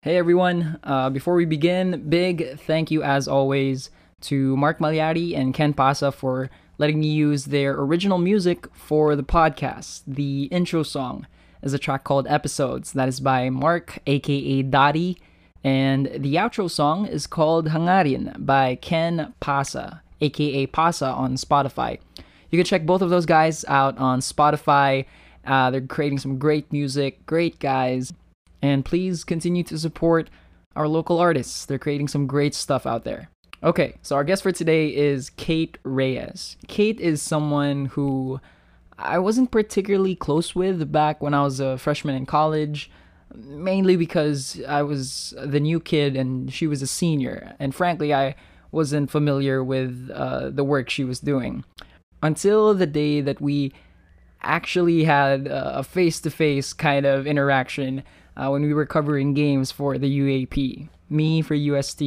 Hey everyone, uh, before we begin, big thank you as always to Mark Magliari and Ken Pasa for letting me use their original music for the podcast. The intro song is a track called Episodes, that is by Mark, aka Dottie, and the outro song is called Hangarin by Ken Pasa, aka Pasa on Spotify. You can check both of those guys out on Spotify. Uh, they're creating some great music, great guys. And please continue to support our local artists. They're creating some great stuff out there. Okay, so our guest for today is Kate Reyes. Kate is someone who I wasn't particularly close with back when I was a freshman in college, mainly because I was the new kid and she was a senior. And frankly, I wasn't familiar with uh, the work she was doing until the day that we actually had a face to face kind of interaction uh, when we were covering games for the UAAP. Me for UST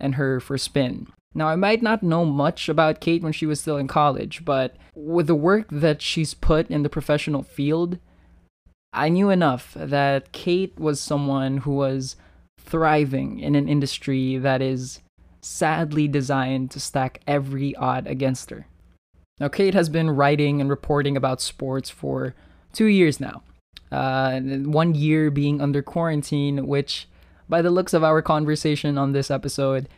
and her for spin. Now, I might not know much about Kate when she was still in college, but with the work that she's put in the professional field, I knew enough that Kate was someone who was thriving in an industry that is sadly designed to stack every odd against her. Now, Kate has been writing and reporting about sports for two years now. Uh, one year being under quarantine, which, by the looks of our conversation on this episode,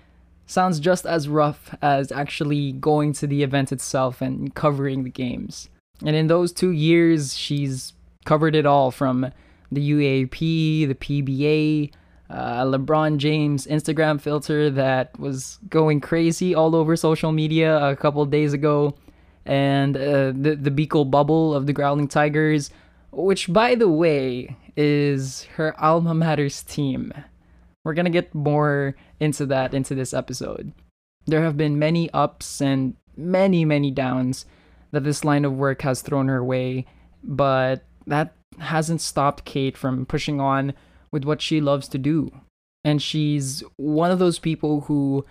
sounds just as rough as actually going to the event itself and covering the games. And in those two years, she's covered it all from the UAAP, the PBA, uh, LeBron James Instagram filter that was going crazy all over social media a couple days ago, and uh, the the Bicol bubble of the Growling Tigers, which by the way is her alma mater's team. We're gonna get more into that into this episode. There have been many ups and many many downs that this line of work has thrown her way, but that hasn't stopped Kate from pushing on with what she loves to do. And she's one of those people who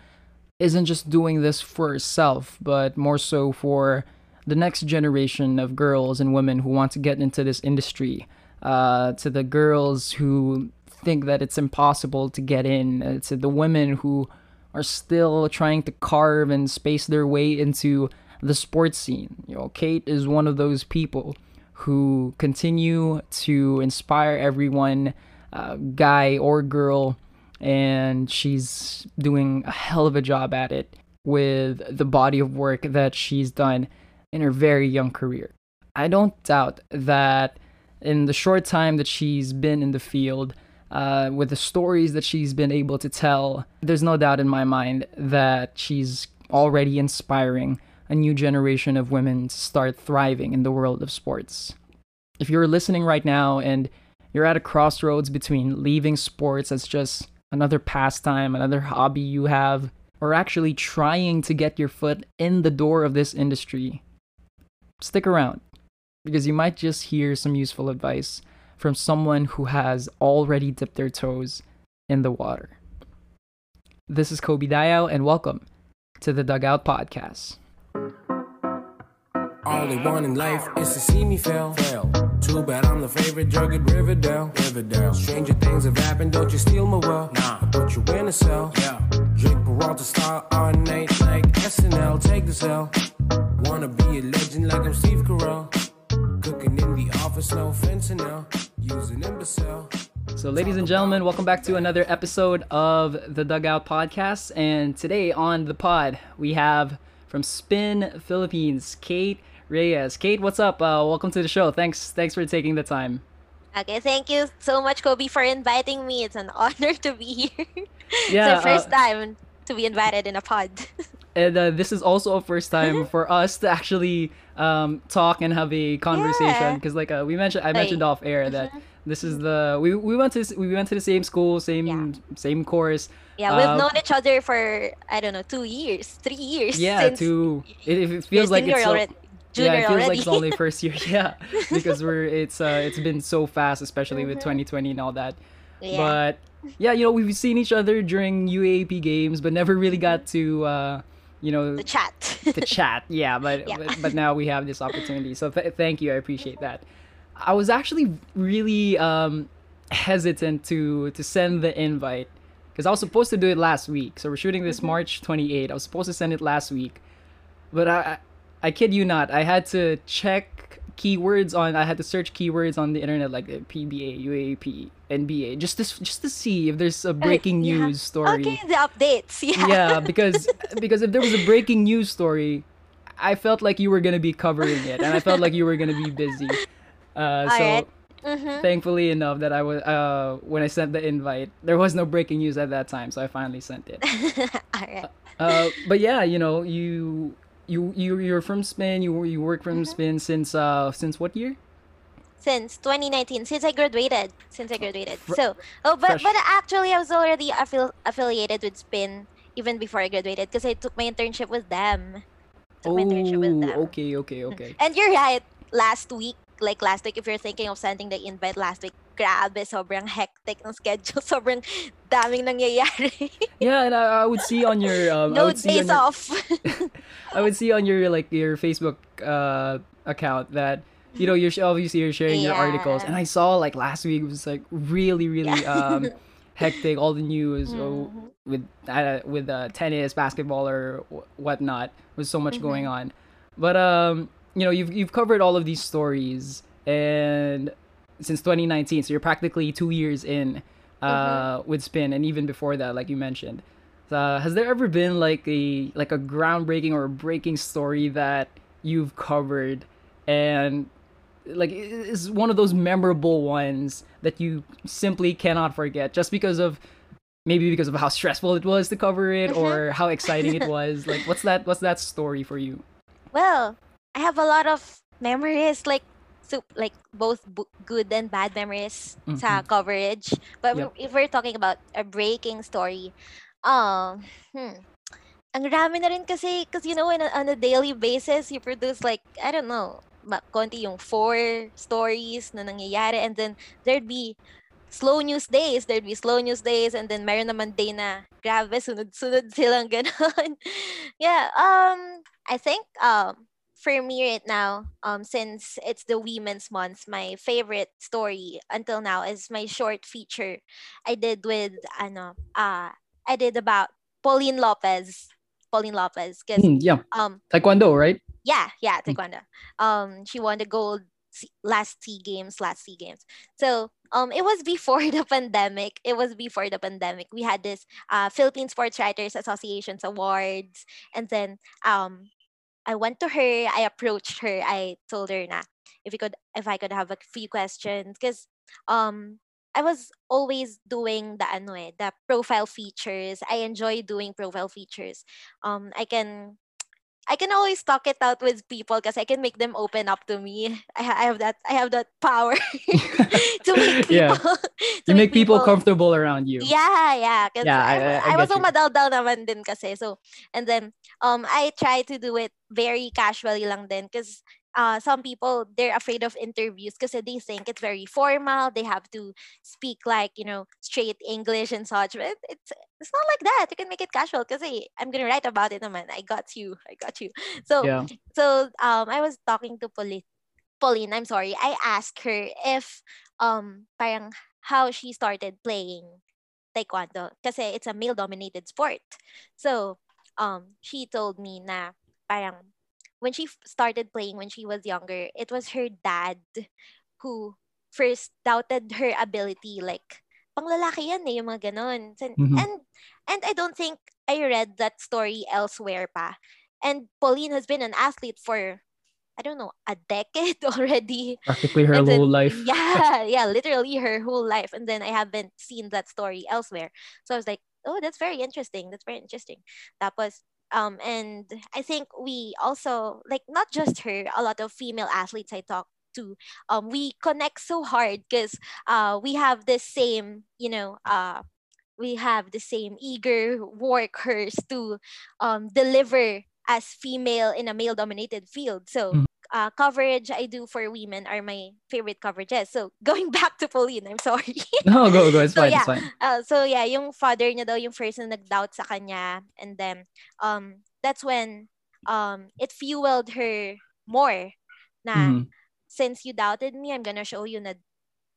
isn't just doing this for herself, but more so for the next generation of girls and women who want to get into this industry. Uh, to the girls who think that it's impossible to get in, uh, to the women who are still trying to carve and space their way into the sports scene. You know, Kate is one of those people who continue to inspire everyone, uh, guy or girl, and she's doing a hell of a job at it with the body of work that she's done in her very young career. I don't doubt that in the short time that she's been in the field, uh, with the stories that she's been able to tell, there's no doubt in my mind that she's already inspiring a new generation of women to start thriving in the world of sports. If you're listening right now and you're at a crossroads between leaving sports as just another pastime, another hobby you have, or actually trying to get your foot in the door of this industry, stick around because you might just hear some useful advice from someone who has already dipped their toes in the water. This is Kobe Diao, and welcome to the Dugout Podcast. All they want in life is to see me fail. fail. Too bad I'm the favorite drug at Riverdale. Riverdale. Stranger things have happened, don't you steal my well. Nah, I put you in a cell. Yeah. Drink Peralta star on night like SNL. Take the cell. Wanna be a legend like I'm Steve Carell. Cooking in the office, no fentanyl. Using imbecile. So, ladies and gentlemen, welcome back to another episode of the Dugout Podcast. And today on the pod, we have from Spin Philippines, Kate Reyes. Kate, what's up? Uh, welcome to the show. Thanks, thanks for taking the time. Okay, thank you so much, Kobe, for inviting me. It's an honor to be here. Yeah, it's the first uh, time to be invited in a pod. And uh, this is also a first time for us to actually um, talk and have a conversation Yeah. because, like, uh, we mentioned, I mentioned Like, off air that this is the we, we went to we went to the same school, same Yeah. same course. yeah, we've Uh, known each other for I don't know two years, three years. Yeah, since to it, it feels like it's so, already. Junior yeah, it feels already. like it's only first year. Yeah, because we're it's uh it's been so fast, especially with 2020 and all that. Yeah. But yeah, you know we've seen each other during UAAP games, but never really got to uh you know the chat. the chat. Yeah, but, Yeah. but but now we have this opportunity. So th- thank you. I appreciate that. I was actually really um hesitant to to send the invite because I was supposed to do it last week. So we're shooting this Mhm. March 28. I was supposed to send it last week, but I, I I kid you not, I had to check keywords on. I had to search keywords on the internet like uh, PBA, UAAP, NBA, just to just to see if there's a breaking yeah. news story Okay, the updates. Yeah. yeah because because if there was a breaking news story i felt like you were gonna be covering it and i felt like you were gonna be busy uh, so Alright. Mm-hmm. thankfully enough that i was uh, when i sent the invite there was no breaking news at that time so i finally sent it Alright. uh, but yeah you know you you you you're from spin you you work from Mhm. spin since uh since what year Since 2019, since I graduated, since I graduated. Fre- so, oh, but fresh. but actually, I was already affil- affiliated with Spin even before I graduated because I took my internship with them. Took my internship with them. oh okay okay okay And you're right. Last week, like last week, if you're thinking of sending the invite last week, grabe, sobrang hectic ng schedule. Sobrang daming nangyayari. yeah and I, I would see on your um, I no would see on days your, off. I would see on your like your Facebook uh account that you know you're obviously you're sharing your articles, and I saw like last week was like really really Yeah. um hectic all the news so Mhm. with uh, with uh, tennis, basketball, or wh- whatnot. Was so much going Mm-hmm. on, but um you know you've you've covered all of these stories and since 2019, so you're practically two years in uh Mm-hmm. with spin, and even before that, like you mentioned. Uh, has there ever been like a like a groundbreaking or a breaking story that you've covered and like is one of those memorable ones that you simply cannot forget just because of maybe because of how stressful it was to cover it Mhm. or how exciting it was like what's that what's that story for you Well, I have a lot of memories, like so, like both good and bad memories sa coverage. But Yep. if we're talking about a breaking story, um, hmm, ang rami na rin kasi, because you know, in a, on a daily basis, you produce like, I don't know, ma- konti yung four stories na nangyayari, and then there'd be slow news days, there'd be slow news days, and then meron naman day na, grabe, sunod-sunod silang ganon. yeah, um, I think, um, for me right now, um, since it's the Women's Month, my favorite story until now is my short feature I did with, ano, uh, I did about Pauline Lopez. Pauline Lopez, because, Hmm, yeah um, taekwondo right yeah, yeah, taekwondo. Um, she won the gold last SEA Games, last SEA Games. So, um, it was before the pandemic. It was before the pandemic. We had this uh Philippine Sports Writers Association's awards, and then um, I went to her. I approached her. I told her na if we could, if I could have a few questions, because um. I was always doing the ano eh, the profile features. I enjoy doing profile features. Um, I can I can always talk it out with people because I can make them open up to me. I, ha- I have that I have that power to make people Yeah. to you make people comfortable around you Yeah, yeah. Yeah, I- I, I- I was so madaldal naman din kasi. So, and then um I try to do it very casually lang din because uh, some people they're afraid of interviews because they think it's very formal. They have to speak like you know straight English and such. But it's it's not like that. You can make it casual because hey, I'm gonna write about it, naman. I got you. I got you. So yeah so um I was talking to Pauline. Pauline, I'm sorry. I asked her if um parang how she started playing taekwondo kasi it's a male dominated sport. So um she told me na parang when she f- started playing when she was younger, it was her dad who first doubted her ability like panglalaki yan eh, yung mga ganon. So- Mhm. And and I don't think I read that story elsewhere pa. And Pauline has been an athlete for I don't know, a decade already. practically her then- whole life Yeah, yeah, literally her whole life. And then I haven't seen that story elsewhere. So I was like, oh, that's very interesting. That's very interesting. Tapos, um, and I think we also like not just her, a lot of female athletes I talk to, um, we connect so hard because uh we have the same, you know, uh we have the same eager workers to um deliver as female in a male dominated field. So Mhm. Uh, coverage I do for women are my favorite coverages. So going back to Pauline, I'm sorry. no go go it's So, fine yeah. it's fine Uh, so yeah, yung father niya daw yung first na nag-doubt sa kanya and then um that's when um it fueled her more na Mhm. since you doubted me, I'm gonna show you that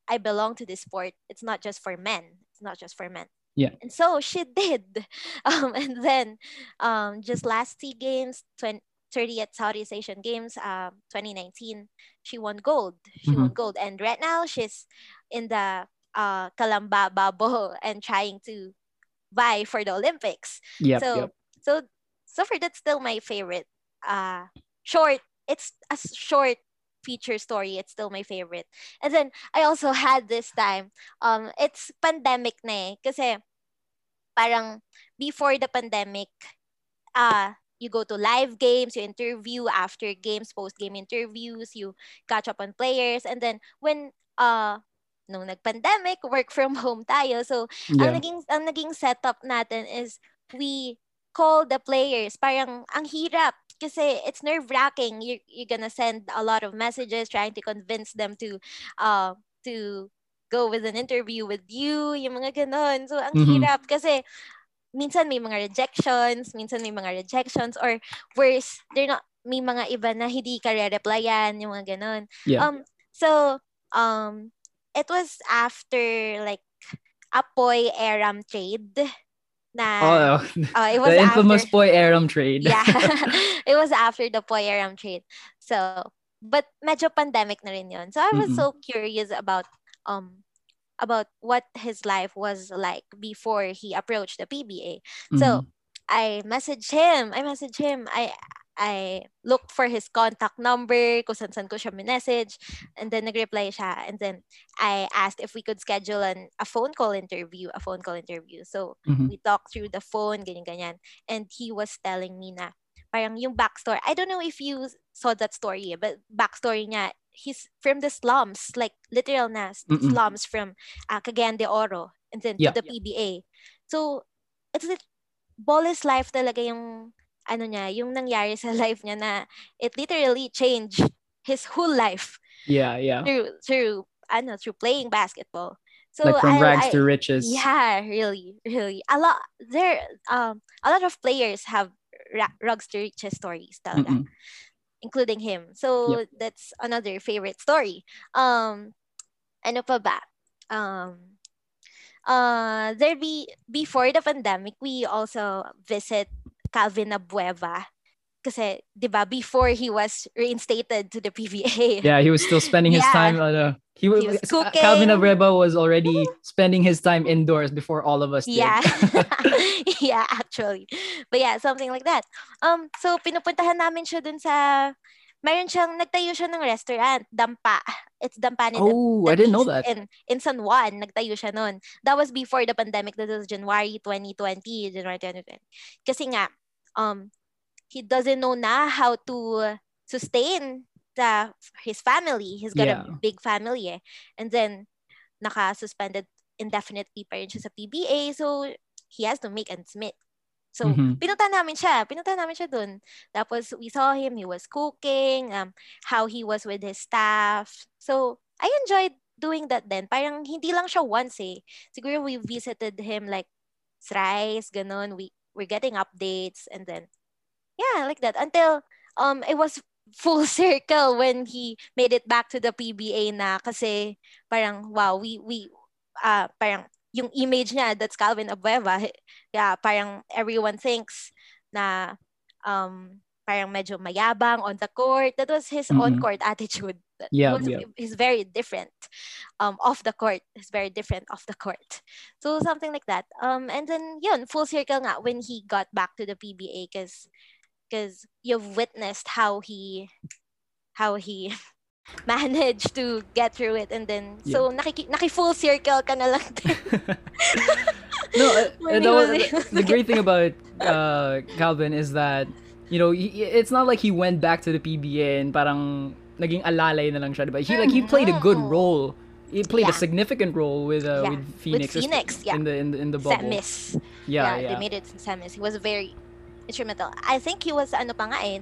I belong to this sport. It's not just for men. It's not just for men. Yeah. And so she did. Um, and then um, just last SEA Games, 20, 30th Southeast Asian Games, um, 2019, she won gold. She won Mhm. gold. And right now she's in the uh, Calamba bubble and trying to vie for the Olympics. Yep. so yep. so so far that's still my favorite. Uh short. It's a short feature story. It's still my favorite. And then I also had this time. Um, it's pandemic na eh. Kasi parang before the pandemic, uh, you go to live games, you interview after games, post game interviews, you catch up on players, and then when uh nung nag-pandemic, work from home tayo. So ang Yeah. naging ang naging setup natin is we call the players. Parang ang hirap kasi it's nerve-wracking. You you're gonna send a lot of messages trying to convince them to uh to go with an interview with you, yung mga ganon. So ang Mhm. hirap kasi minsan may mga rejections, minsan may mga rejections or worse, they're not may mga iba na hindi ka re-replyan, yung mga ganon. Yeah. Um, so, um, it was after like Apoy Aram trade na oh, uh, it was the infamous after, Boy Aram trade. yeah, it was after the Poy Aram trade. So, but medyo pandemic na rin yun. So I was Mm-mm. so curious about um about what his life was like before he approached the PBA. So Mhm. I messaged him. I messaged him. I I looked for his contact number, kung saan saan ko siya message, and then nag-reply siya. And then I asked if we could schedule an, a phone call interview, a phone call interview. So Mhm. we talked through the phone, ganyan-ganyan. And he was telling me na, parang yung backstory, I don't know if you saw that story, but backstory niya, he's from the slums, like literal na Mm-mm. slums from uh, Cagayan de Oro, and then Yeah. to the PBA. So, it's like, Ball's life talaga yung, ano niya, yung nangyari sa life niya na it literally changed his whole life Yeah, yeah. through, through, ano, through playing basketball. So, like from I- rags I- to riches. yeah, really, really. A lot there um a lot of players have ra- rugs to riches stories talaga, Mm-mm. Including him. So that's another favorite story. Um ano pa ba? Um uh there be before the pandemic we also visit Calvin Abueva kasi 'di ba before he was reinstated to the PBA. Yeah, he was still spending his Yeah. time on a he, was, was Calvin. Abueva was already spending his time indoors before all of us did. Yeah. yeah, actually. But yeah, something like that. Um, so pinupuntahan namin siya dun sa mayroon siyang nagtayo siya ng restaurant, Dampa. It's Dampa ni oh, I didn't know that. In, in San Juan, nagtayo siya nun. That was before the pandemic. That was January 2020. January 2020. Kasi nga, um, he doesn't know now how to sustain the his family. He's got a big family eh. And then, naka-suspended indefinitely pa rin siya sa PBA. So, he has to make ends meet. So, Mhm. pinunta namin siya. Pinunta namin siya dun. Tapos, we saw him. He was cooking. Um, how he was with his staff. So, I enjoyed doing that then. Parang hindi lang siya once eh. Siguro we visited him like thrice, ganun. We, we're getting updates and then, yeah, like that. Until, um, it was full circle when he made it back to the PBA na kasi parang, wow, we, we, uh, parang, yung image niya, that's Calvin Abueva, yeah, parang everyone thinks na um, parang medyo mayabang on the court. That was his Mhm. on-court attitude. That Yeah, was, yeah. He's very different um, off the court. He's very different off the court. So something like that. Um, and then yun, full circle nga when he got back to the PBA because because you've witnessed how he how he managed to get through it and then so naki, naki full circle ka na lang din. no, uh, that was the great thing about uh, Calvin is that you know he, it's not like he went back to the PBA and parang naging alalay na lang siya, diba? He like he played a good role. He played a significant role with uh, Yeah, with with Phoenix, Phoenix, yeah. in the in the in the bubble. Semis. Yeah, They yeah. made it to semis. He was a very instrumental. I think he was ano pa nga eh.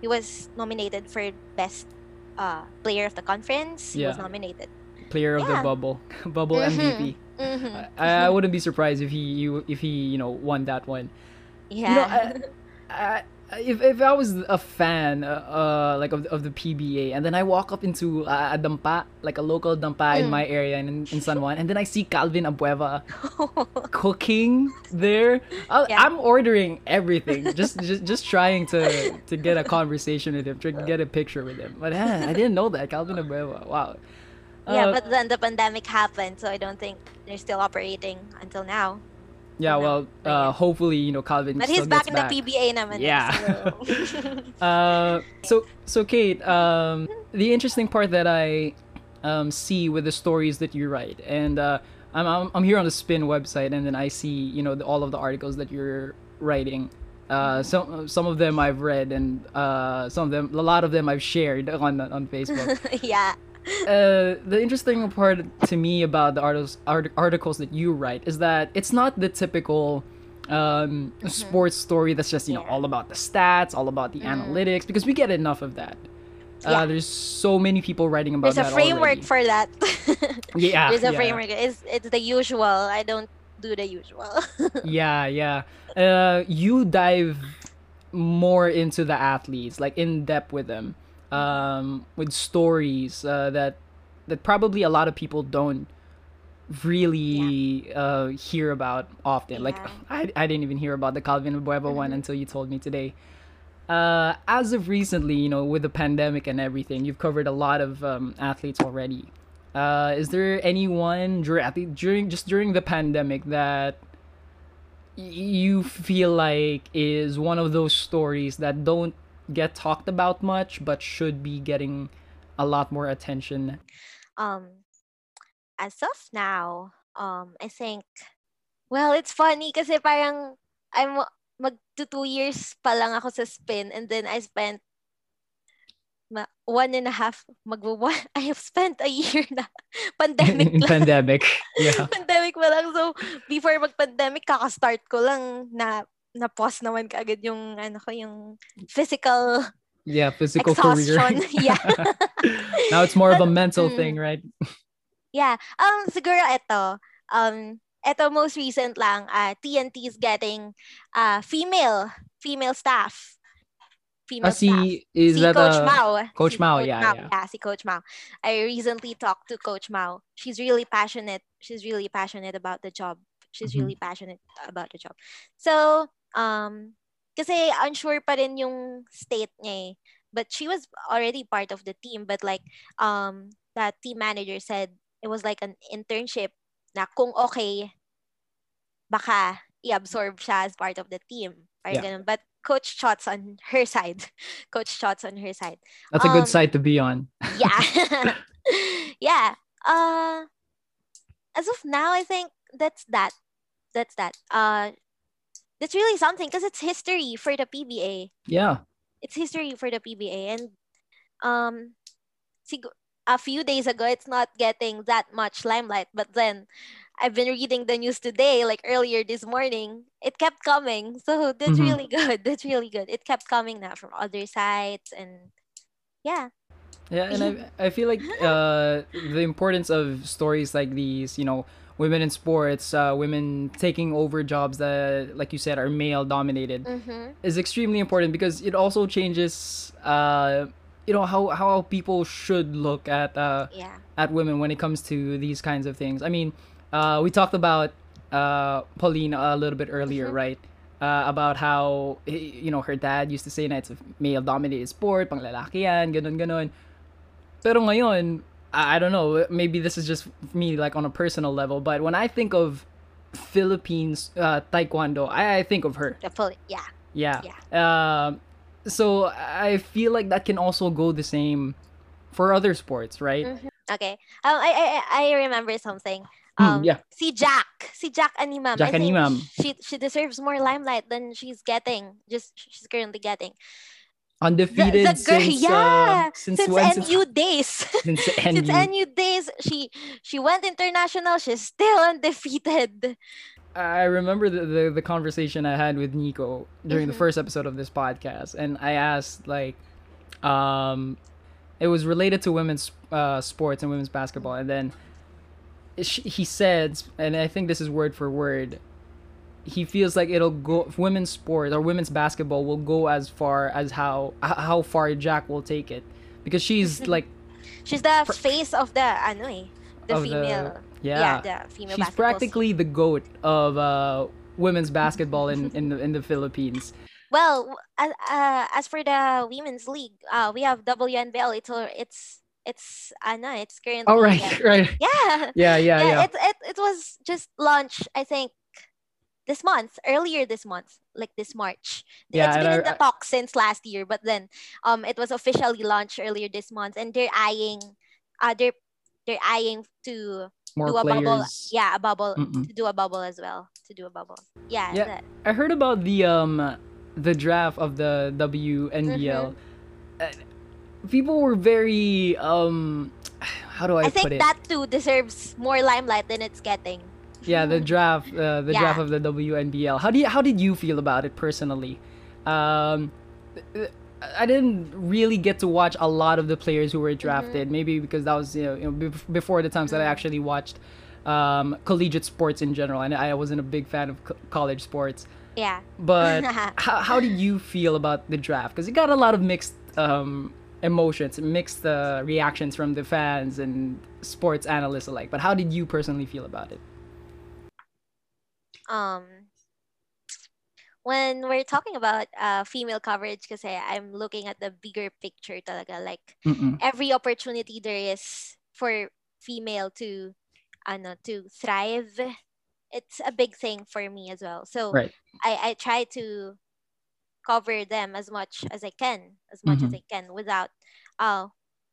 He was nominated for best uh, player of the conference. He was nominated. Player of the Yeah. bubble, bubble Mhm. MVP. Mhm. I, I wouldn't be surprised if he you if he you know won that one. yeah. You know, I, I, if, if I was a fan, uh, uh, like of, of the PBA, and then I walk up into uh, a dampa, like a local dampa in Mm. my area in, in San Juan, and then I see Calvin Abueva cooking there, I, Yeah. I'm ordering everything, just, just just trying to to get a conversation with him, to get a picture with him. But yeah, I didn't know that Calvin Abueva. Wow. yeah, Uh, but then the pandemic happened, so I don't think they're still operating until now. Yeah. Well, uh, hopefully you know Calvin. But still he's back gets in the PBA naman. eh, Yeah. so- Uh, so so Kate, um, the interesting part that I um, see with the stories that you write, and uh, I'm, I'm I'm here on the Spin website, and then I see you know the, all of the articles that you're writing. Uh, some some of them I've read, and uh, some of them, a lot of them I've shared on on Facebook. yeah. Uh, the interesting part to me about the articles art- articles that you write is that it's not the typical um, sports story that's just you know Mm-hmm. Yeah. all about the stats, all about the analytics because we get enough of that. Uh, There's so many people writing about There's a framework already. for that. Yeah, There's a yeah. framework. It's it's the usual. I don't do the usual. yeah, yeah. Uh, you dive more into the athletes, like in depth with them, um, with stories uh, that that probably a lot of people don't really uh, hear about often. Like I, I didn't even hear about the Calvin Abueva one Mm-hmm. until you told me today. Uh, as of recently, you know, with the pandemic and everything, you've covered a lot of um, athletes already. Uh, is there anyone during during just during the pandemic that y- you feel like is one of those stories that don't get talked about much but should be getting a lot more attention? um as of now, um I think well, it's funny kasi parang I'm mag two years pa lang ako sa spin and then I spent one and a half magwa one I have spent a year na pandemic lang. pandemic. Yeah. pandemic pa lang. So, before mag-pandemic, kaka-start ko lang na na-pause naman kaagad yung ano ko, yung physical Yeah, physical career. exhaustion. yeah. now it's more of a mental mm. thing, right? Yeah. Um, siguro ito. Um, ito most recent lang, uh, TNT is getting uh, female, female staff. Female Ah, staff. si, is si that Coach uh, Mao. Coach Si Mao, yeah, yeah. si Coach Mao. I recently talked to Coach Mao. She's really passionate. She's really passionate about the job. She's Mhm. really passionate about the job. So, um, kasi unsure pa rin yung state niya eh. But she was already part of the team. But like, um, that team manager said it was like an internship na kung okay, baka i-absorb siya as part of the team. Parang Yeah. ganun. But Coach Chot's on her side. Coach Chot's on her side. That's a good um, side to be on. Yeah. yeah. Uh as of now I think that's that. That's that. Uh that's really something because it's history for the PBA. Yeah. It's history for the PBA and um sig- a few days ago it's not getting that much limelight but then I've been reading the news today like earlier this morning it kept coming so that's Mhm. really good that's really good it kept coming now from other sites and yeah Yeah, and I I feel like uh, the importance of stories like these, you know, women in sports, uh, women taking over jobs that, like you said, are male dominated, mm-hmm. is extremely important because it also changes, uh, you know, how how people should look at uh, yeah at women when it comes to these kinds of things. I mean, uh, we talked about uh, Pauline a little bit earlier, Mhm. right? Uh, about how eh, you know her dad used to say na it's a male-dominated sport, pang lalaki yan, ganun ganon. Pero ngayon, I, don't know, maybe this is just me like on a personal level, but when I think of Philippines uh, taekwondo, I, I think of her. the yeah Yeah. Yeah. Um, so I feel like that can also go the same for other sports, right? Mhm. Okay. Um, I, I I remember something. Hmm, Um, yeah. Si Jack, si Jack Animam. Jack I Animam. She she deserves more limelight than she's getting. Just she's currently getting. Undefeated the girl- since, yeah, uh, since, Since when? Since, NU days. since Since NU. NU days, she she went international. She's still undefeated. I remember the, the, the conversation I had with Nico during the Mhm. first episode of this podcast, and I asked like, um, it was related to women's uh, sports and women's basketball, and then sh- he said, and I think this is word for word, he feels like it'll go women's sport or women's basketball will go as far as how how far Jack will take it because she's like She's the face of the ano eh, the Of the- female. yeah, the female she's practically the goat of uh women's basketball in in the, in the Philippines. Well, as, uh, as for the women's league, uh, we have WNBL. It's it's it's ano, it's currently Oh right, uh, right. yeah Yeah, yeah, yeah. It, it it was just launched. I think this month, earlier this month, like this March. Yeah, it's been I- in the talk since last year, but then um it was officially launched earlier this month, and they're eyeing, uh, they're they're eyeing to More do a bubble. Yeah, a bubble Mm-mm. to do a bubble as well. To do a bubble. Yeah. Yeah. that- I heard about the um the draft of the WNBL. Mm-hmm. Uh, people were very um how do I, I think it? that too deserves more limelight than it's getting. Yeah, the draft uh, the draft of the WNBL. How do you how did you feel about it personally? Um I didn't really get to watch a lot of the players who were drafted. Mm-hmm. Maybe because that was you know, you know before the times that I actually watched um, collegiate sports in general, and I wasn't a big fan of co- college sports. Yeah. But how, how did you feel about the draft? Because it got a lot of mixed um, emotions, mixed uh, reactions from the fans and sports analysts alike. But how did you personally feel about it? Um when we're talking about uh female coverage because I'm looking at the bigger picture talaga like Mm-mm. every opportunity there is for female to ano to thrive it's a big thing for me as well so Right. I I try to cover them as much as I can as much as I can without uh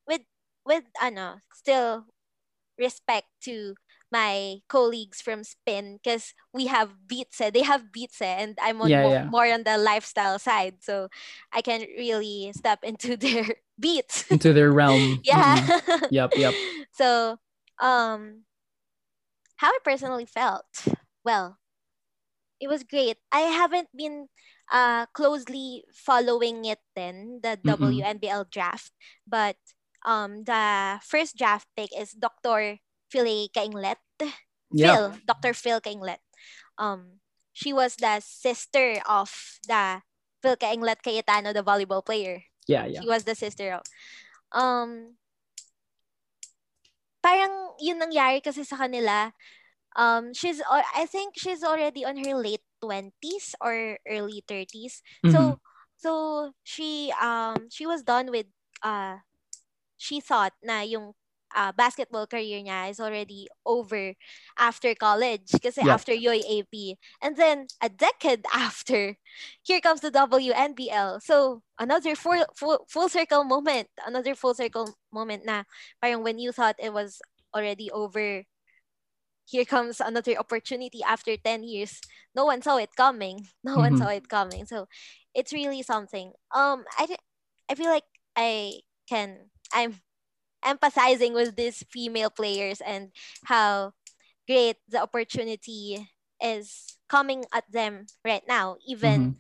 with with ano still respect to my colleagues from spin because we have beats eh. they have beats eh, and i'm on Yeah, mo- yeah. more on the lifestyle side so i can really step into their beats Into their realm. yeah Mhm. Yep, yep. so um how i personally felt well it was great i haven't been uh closely following it then the Mm-mm. WNBL draft but um the first draft pick is Dr. Phil Kainglet Yeah. Phil Dr. Phil Kainglet um she was the sister of the Phil Kainglet Cayetano the volleyball player Yeah, yeah. she was the sister of. Um, parang yun nangyari kasi sa kanila. Um, she's, I think she's already on her late 20s or early 30s. Mhm. So, so she, um, she was done with, uh, she thought na yung uh, basketball career niya is already over after college kasi Yeah. after UAAP. And then a decade after, here comes the WNBL. So another full, full, full circle moment, another full circle moment na parang when you thought it was already over, here comes another opportunity after 10 years. No one saw it coming. No one Mhm. saw it coming. So it's really something. Um, I, I feel like I can, I'm empathizing with these female players and how great the opportunity is coming at them right now even mm-hmm.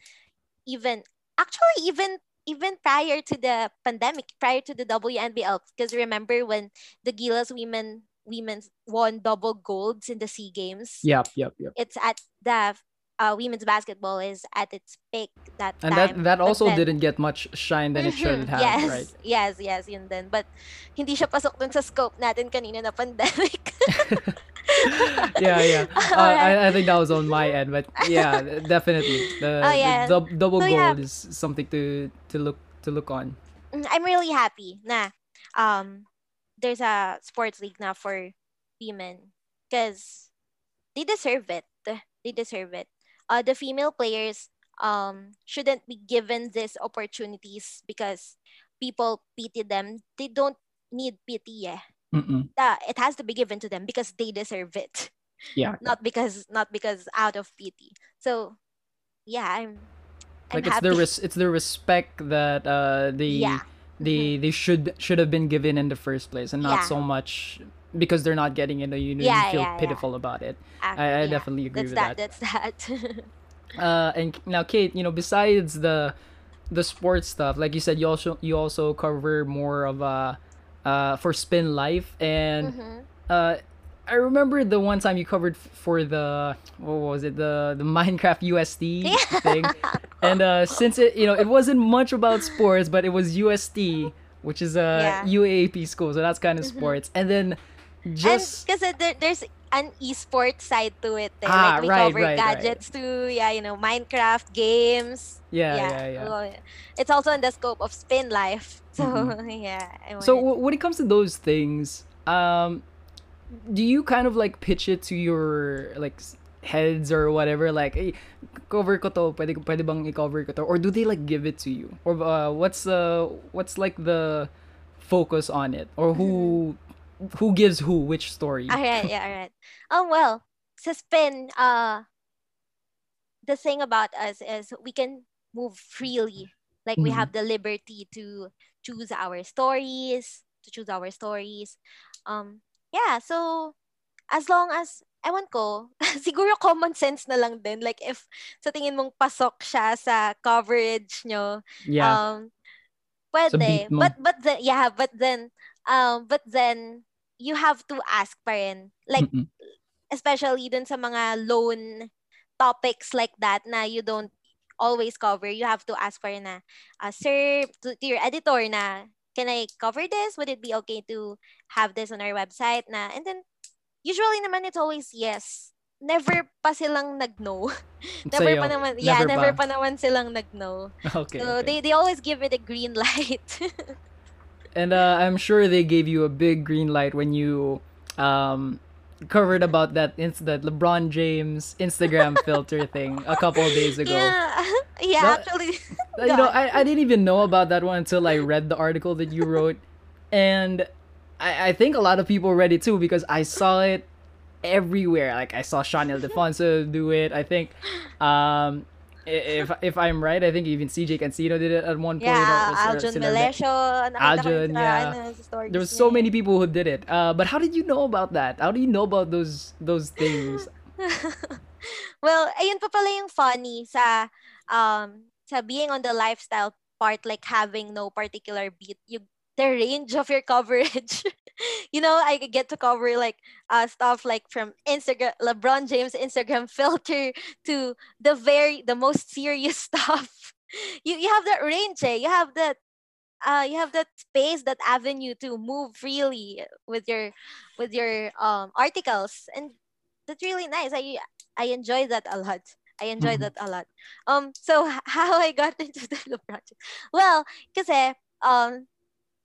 even actually even even prior to the pandemic prior to the WNBL because remember when the Gilas women women won double golds in the SEA games? Yep, yep, yep. it's at the uh, women's basketball is at its peak that And time that that but also then- didn't get much shine than it should Mhm, have, yes, right? Yes, yes, yun din. But hindi siya pasok dun sa scope natin kanina na pandemic. yeah, yeah. Uh, Alright. I, I think that was on my end, but yeah, definitely the, Oh, yeah. the double So, goal yeah. is something to to look to look on. Mm, I'm really happy na um there's a sports league now for women because they deserve it. They deserve it. Uh, the female players um shouldn't be given these opportunities because people pity them. They don't need pity. Yeah. Mm-mm. Uh, it has to be given to them because they deserve it. Yeah, not because not because out of pity. So yeah, I'm I'm like it's happy. the res- it's the respect that uh the Yeah. they they should should have been given in the first place, and not Yeah. so much because they're not getting it. You know, Yeah, you feel yeah, yeah. pitiful about it. Ah, I, I yeah, definitely agree that's with that, that. That's that. Uh, and now, Kate, you know, besides the the sports stuff, like you said, you also you also cover more of uh, uh for Spin Life, and Mhm. uh, I remember the one time you covered for the what was it the the Minecraft UST thing, and uh, since it you know it wasn't much about sports, but it was UST which is a Yeah. UAAP school, so that's kind of sports. And then just because there, there's an esports side to it. Eh. Ah, like we right, cover right, right. gadgets too. Yeah, you know, Minecraft games. yeah yeah yeah. so it's also in the scope of Spin Life. So Mhm. yeah. So w- when it comes to those things, um, do you kind of like pitch it to your like heads or whatever? Like, hey, cover ko to, pwede, pwede bang i-cover ko to? Or do they like give it to you? Or uh, what's uh, what's like the focus on it? Or who who gives who which story? Alright, yeah, alright. Um, well, suspend. uh, the thing about us is we can move freely. Like we Mhm. have the liberty to choose our stories, to choose our stories. Um, yeah, so as long as I ewan ko, siguro common sense na lang din. Like if sa tingin mong pasok siya sa coverage nyo, yeah. um pwede mo. but but then yeah but then um but then you have to ask pa rin like Mm-mm. especially dun sa mga loan topics like that na you don't always cover you have to ask rin na uh, sir to, to your editor na can I cover this would it be okay to have this on our website na and then usually naman it's always yes never pa silang nag-no never Sa'yo. pa naman yeah Never never pa. pa naman silang nag-no Okay. so okay. they, they always give it a green light. And uh, I'm sure they gave you a big green light when you um, covered about that incident, LeBron James Instagram filter thing a couple of days ago. yeah. yeah, actually. You know, I, I didn't even know about that one until I read the article that you wrote. and I, I think a lot of people read it too because I saw it everywhere. Like I saw Shaun Ildefonso do it. I think um if if I'm right, I think even CJ Cancino did it at one point. yeah, or sila- Aljon sila- Melesio. nakita Aljon, yeah. ano, There was so many people who did it. Uh, but how did you know about that? How do you know about those those things? well, ayun pa pala yung funny sa um sa being on the lifestyle part like having no particular beat you the range of your coverage you know i get to cover like uh stuff like from instagram lebron james instagram filter to the very the most serious stuff. You you have that range eh? you have that uh you have that space that avenue to move freely with your with your um articles and that's really nice. I i enjoy that a lot. I enjoy Mhm. that a lot. Um so how i got into the project well kasi um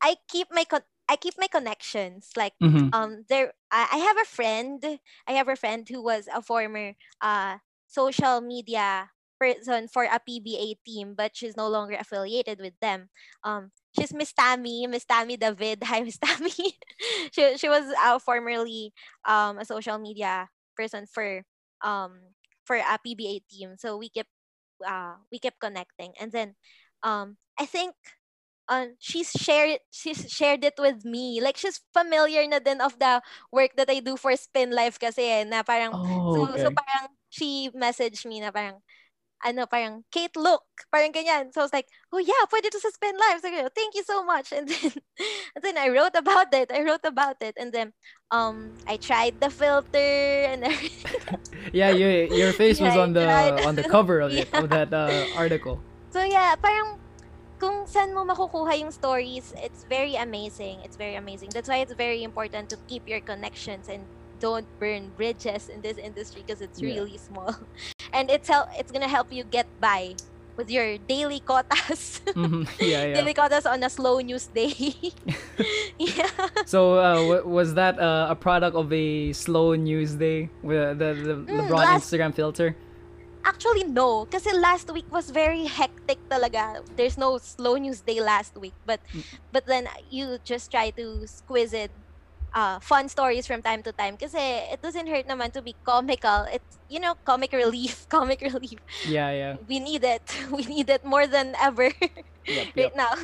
i keep my con- i keep my connections like Mhm. um there I, I have a friend i have a friend who was a former uh social media person for a pba team but she's no longer affiliated with them. Um she's miss tammy miss tammy david. Hi miss tammy. She, she was uh, formerly um a social media person for um for a pba team. So we kept uh we kept connecting. And then um i think um, she's shared she's shared it with me. Like she's familiar na din of the work that I do for Spin Life kasi eh, na parang Oh, so so parang she messaged me na parang ano parang Kate look parang ganyan. So I was like, "Oh yeah, pwede to sa Spin Life." So thank you so much. And then and then I wrote about it. I wrote about it and then um I tried the filter and everything. Yeah, your your face was Yeah, on the on the cover of it of that uh, article. So yeah, parang kung saan mo makukuha yung stories, it's very amazing. It's very amazing. That's why it's very important to keep your connections and don't burn bridges in this industry because it's Yeah. really small. And it's help it's gonna help you get by with your daily quotas. Mhm. Yeah, yeah. daily quotas on a slow news day. yeah. So uh, w- was that uh, a product of a slow news day with the, the Mm, LeBron last- Instagram filter? Actually, no. Kasi last week was very hectic talaga. There's no slow news day last week. But Mm. but then you just try to squeeze it uh, fun stories from time to time. Kasi it doesn't hurt naman to be comical. It's, you know, comic relief. Comic relief. Yeah, yeah. We need it. We need it more than ever Yep, yep. right now.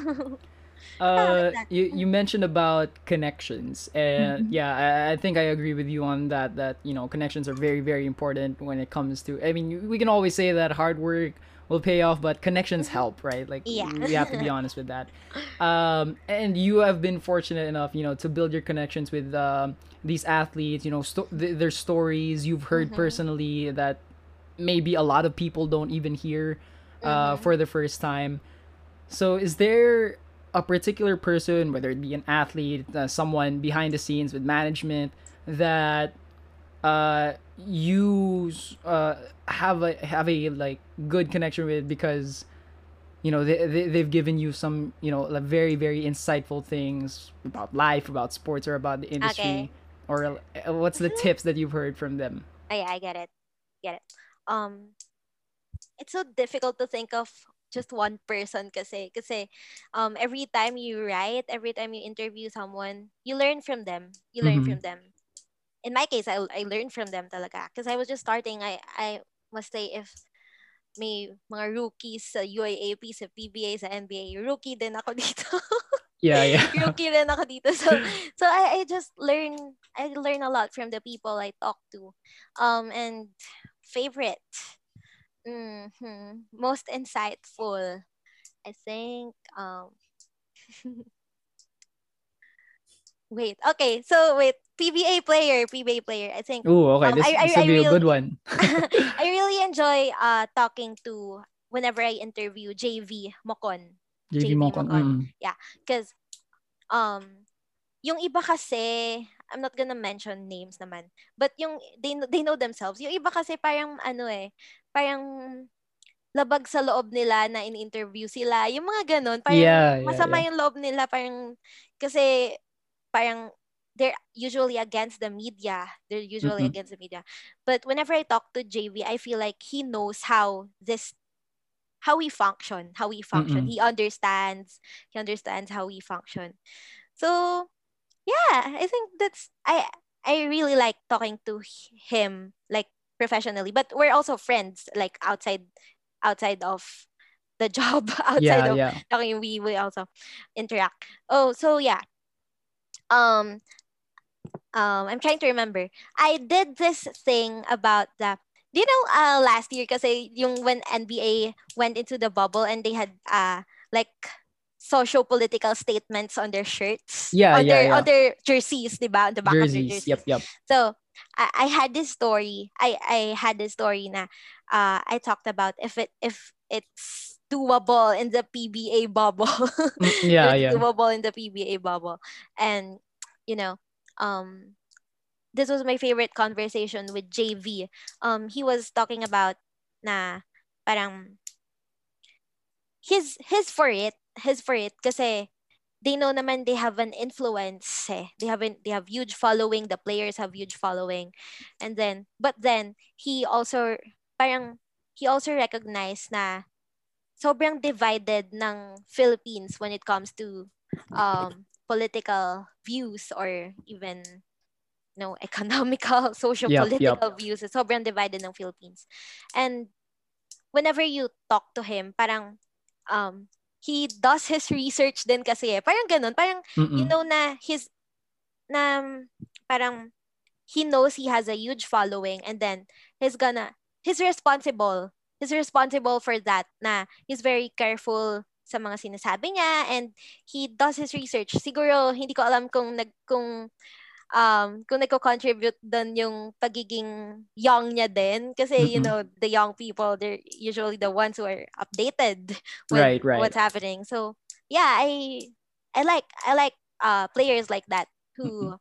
Uh, you you mentioned about connections, and Mhm. yeah, I, I think I agree with you on that. That you know, connections are very very important when it comes to. I mean, we can always say that hard work will pay off, but connections help, right? Like Yeah. we have to be honest with that. Um, and you have been fortunate enough, you know, to build your connections with um, these athletes. You know, sto- th- their stories you've heard Mhm. personally that maybe a lot of people don't even hear uh, Mhm. for the first time. So, is there a particular person, whether it be an athlete, uh, someone behind the scenes with management, that uh, you uh, have a have a like good connection with because you know they, they they've given you some you know like very very insightful things about life, about sports, or about the industry, Okay. or uh, what's the tips that you've heard from them? Oh, yeah, I get it. Get it. Um, it's so difficult to think of just one person kasi kasi um every time you write, every time you interview someone, you learn from them. You learn Mhm. from them. In my case, I I learned from them talaga because I was just starting. I I must say if may mga rookies sa UAAP, sa PBA, sa NBA, rookie din ako dito. Yeah, yeah. rookie din ako dito. So, so I, I just learn, I learn a lot from the people I talk to. Um, and favorite, hmm most insightful, I think, um, wait, okay, so wait, PBA player, PBA player, I think, Ooh, okay. Um, This, I- I- will I be a really- good one. I really enjoy uh talking to whenever I interview Javee Mocon. Javee Javee Mocon. Mocon. Mm. Because, um, yung iba kasi, I'm not gonna mention names naman, but yung, they, they know themselves. Yung iba kasi parang, ano eh, parang labag sa loob nila na in-interview sila. Yung mga ganun, parang Yeah, yeah, masama yeah. yung loob nila, parang, kasi, parang, they're usually against the media. They're usually Mhm. against the media. But whenever I talk to JV, I feel like he knows how this how we function, how we function. Mm-mm. He understands. He understands how we function. So, yeah, I think that's I I really like talking to him like professionally, but we're also friends like outside outside of the job, outside Yeah, of yeah. talking we we also interact. Oh, so yeah. Um um I'm trying to remember. I did this thing about the do you know uh last year kasi yung when NBA went into the bubble and they had uh like social political statements on their shirts Yeah, on yeah, their yeah. on their jerseys diba on the back of their Jerseys. jerseys Yep, yep. so I, I had this story I I had this story na uh I talked about if it if it's doable in the PBA bubble Mm, yeah, yeah. doable in the PBA bubble. And you know, um this was my favorite conversation with Javee. Um he was talking about na parang his his for it, his for it kasi they know naman they have an influence eh. They have an, they have huge following, the players have huge following. And then but then he also parang he also recognized na sobrang divided ng Philippines when it comes to um, political views or even no economical, social political views. Sobrang divided ng Philippines. And whenever you talk to him, parang um, he does his research din kasi eh. Parang ganun. Parang you Mm-mm. know na his na parang he knows he has a huge following and then he's gonna he's responsible he's responsible for that na he's very careful sa mga sinasabi niya and he does his research siguro hindi ko alam kung nag kung um kung nagko-contribute doon yung pagiging young niya din kasi you Mm-mm. know the young people they're usually the ones who are updated with Right, right. what's happening so yeah i i like i like uh players like that who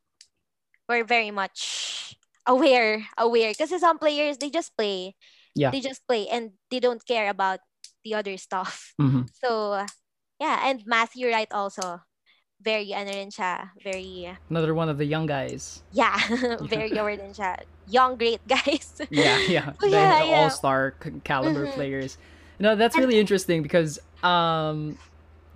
were very much aware aware kasi some players they just play Yeah. they just play and they don't care about the other stuff Mhm. so yeah and Matthew Wright also very ano rin siya very Another one of the young guys. yeah very aware din siya young great guys Yeah, yeah. The yeah, yeah. all-star caliber Mhm. players. You know, that's And- really interesting because um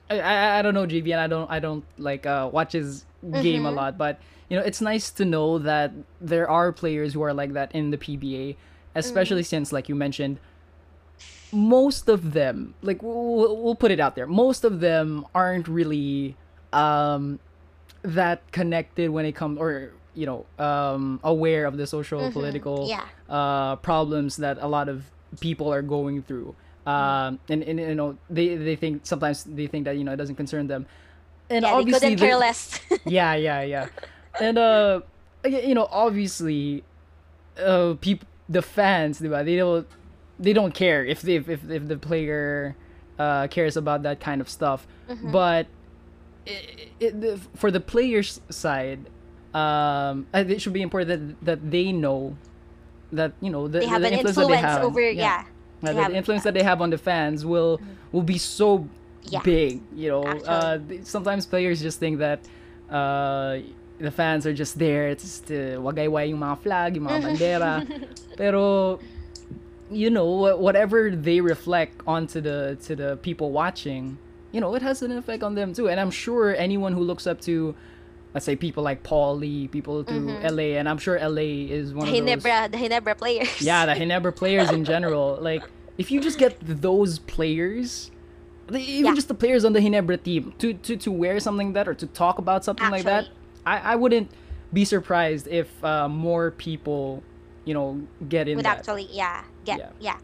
I, I I don't know and I don't I don't like uh watch his game a Mhm. lot, but you know, it's nice to know that there are players who are like that in the PBA, especially Mm-hmm. since like you mentioned most of them, like we'll, we'll put it out there, most of them aren't really um, that connected when it comes, or you know, um, aware of the social political Yeah. uh, problems that a lot of people are going through. Um, and, and you know, they they think sometimes they think that you know it doesn't concern them. And Yeah, they obviously, couldn't the- care less. yeah, yeah, yeah. And uh, you know, obviously, uh, people, the fans, they don't, they don't care if they, if if, if the player, uh, cares about that kind of stuff. Mm-hmm. But, it, for the players' side, um, it should be important that that they know that you know the, they have the an influence that they have, over yeah. uh, They the Mm-hmm. influence that they have on the fans will will be so Yeah. big you know. Uh, sometimes players just think that uh, the fans are just there it's just uh, wagayway yung mga flag yung mga bandera. Pero you know whatever they reflect onto the to the people watching you know it has an effect on them too and i'm sure anyone who looks up to let's say people like Paul Lee, people to LA, and I'm sure LA is one of those. Ginebra, the Ginebra players. Yeah, the Ginebra players in general. Like, if you just get those players, even Yeah. just the players on the Hinebra team, to, to, to wear something like that or to talk about something like that, I, I wouldn't be surprised if uh, more people, you know, get in would that. actually yeah get Yeah. yeah.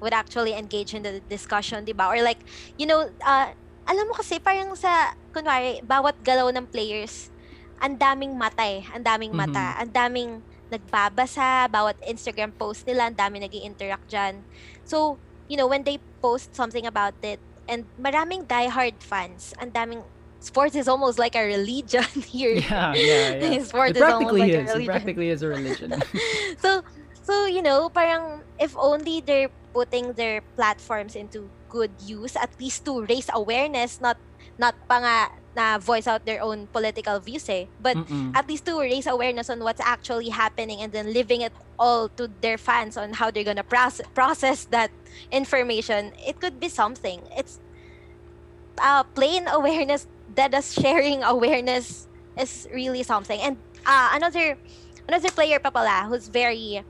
would actually engage in the discussion di ba or like you know uh, alam mo kasi parang sa kunwari bawat galaw ng players ang daming mata eh ang daming Mm-hmm. mata ang daming nagbabasa bawat Instagram post nila ang daming nag interact dyan so you know when they post something about it and maraming diehard fans ang daming sports is almost like a religion here Yeah, yeah, yeah. Sport it is almost practically like a is. It practically is a religion. so so you know parang if only they're putting their platforms into good use at least to raise awareness not not pa nga na voice out their own political views eh. But Mm-mm. at least to raise awareness on what's actually happening and then leaving it all to their fans on how they're gonna process process that information it could be something. It's uh plain awareness that is sharing awareness is really something. And uh another another player pa pala who's very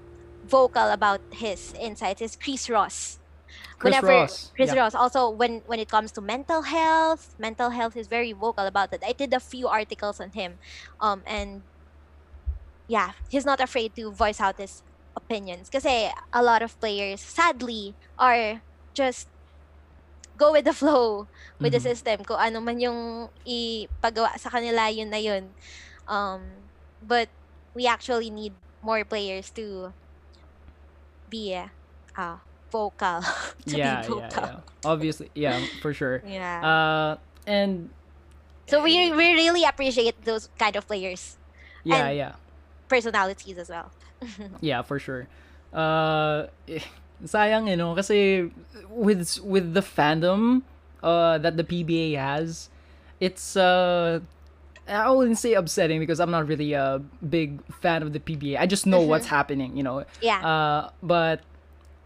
vocal about his insights is Chris Ross Chris whenever Ross. Chris yeah. Ross also when when it comes to mental health, mental health is very vocal about it. I did a few articles on him, um, and yeah, he's not afraid to voice out his opinions. Because a lot of players, sadly, are just go with the flow with the Mhm. system. Kung ano man yung ipagawa sa kanila, yun na yun. Um, but we actually need more players to be a uh, vocal. to yeah, be vocal. yeah. Obviously, yeah, for sure. Yeah. Uh, and so we we really appreciate those kind of players, yeah, yeah. personalities as well. Yeah, for sure. Uh, sayang, you know, kasi with with the fandom uh, that the PBA has, it's uh, I wouldn't say upsetting because I'm not really a big fan of the PBA. I just know what's happening, you know. Yeah. Uh, but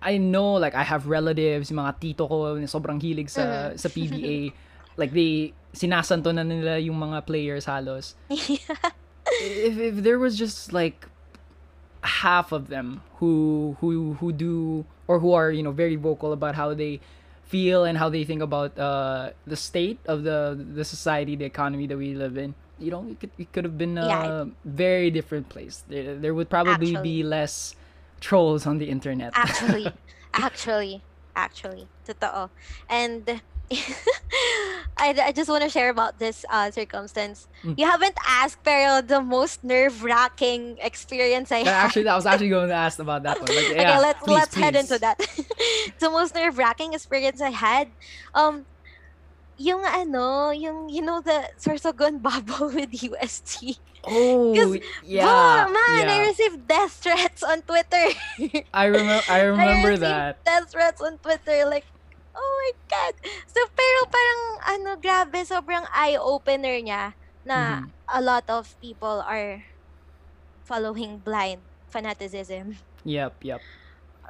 I know like I have relatives, mga tito ko na sobrang hilig sa sa PBA. like they sinasanto na nila yung mga players halos. if if there was just like half of them who who who do or who are you know very vocal about how they feel and how they think about uh the state of the the society the economy that we live in you know it could, it could have been a Yeah. very different place there, there would probably Actually. be less trolls on the internet actually, actually, actually, totoo. And I, I just want to share about this uh, circumstance. Mm. You haven't asked, pero the most nerve-wracking experience I had. actually i was actually going to ask about that one like, okay, let's please, let's head into that. the most nerve-wracking experience I had, um, yung ano, yung you know the Sorsogon bubble with UST. oh yeah oh man, I yeah. received death threats on Twitter. I remember I remember received that death threats on Twitter. Like, oh my God. So, pero parang, ano, grabe, sobrang eye-opener niya na Mhm. a lot of people are following blind fanaticism. yep yep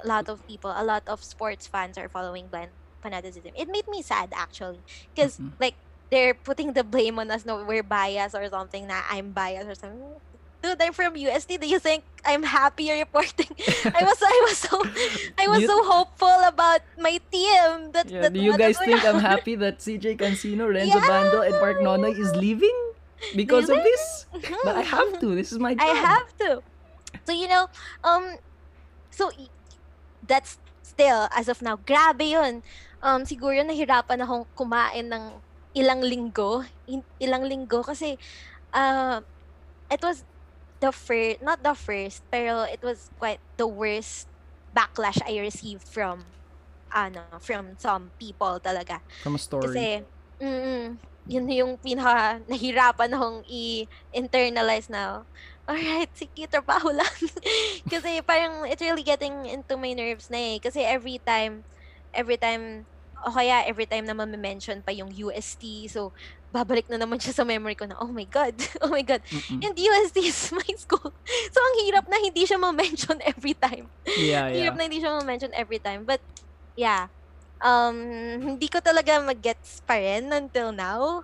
A lot of people, a lot of sports fans are following blind fanaticism. It made me sad, actually. Because, Mhm. like, they're putting the blame on us, no, we're biased or something, na I'm biased or something. dude, I'm from UST. Do you think I'm happy reporting? I was, I was so, I was You- so hopeful about my team. That, Yeah, that do you guys think I'm happy that CJ Cansino, Renzo Yeah. Bando, and Mark Nonoy is leaving because of this? But I have to. This is my job. I have to. So you know, um, so that's still as of now. Grabe yun. Um, siguro nahirapan akong kumain ng ilang linggo, in- ilang linggo kasi, uh, it was the first, not the first, pero it was quite the worst backlash I received from, ano, from some people talaga. From a story. Kasi, mm, yun yung pinaka nahirapan akong i-internalize na, alright, sige, trabaho lang. Kasi parang it's really getting into my nerves na eh. Kasi every time, every time, o kaya every time na mention pa yung UST, so babalik na naman siya sa memory ko na, oh my God, oh my God. Mm-mm. And UST is my school. So ang hirap na hindi siya ma-mention every time. Yeah, yeah. Hirap na hindi siya ma-mention every time. But, yeah. Um, hindi ko talaga mag-gets pa rin until now.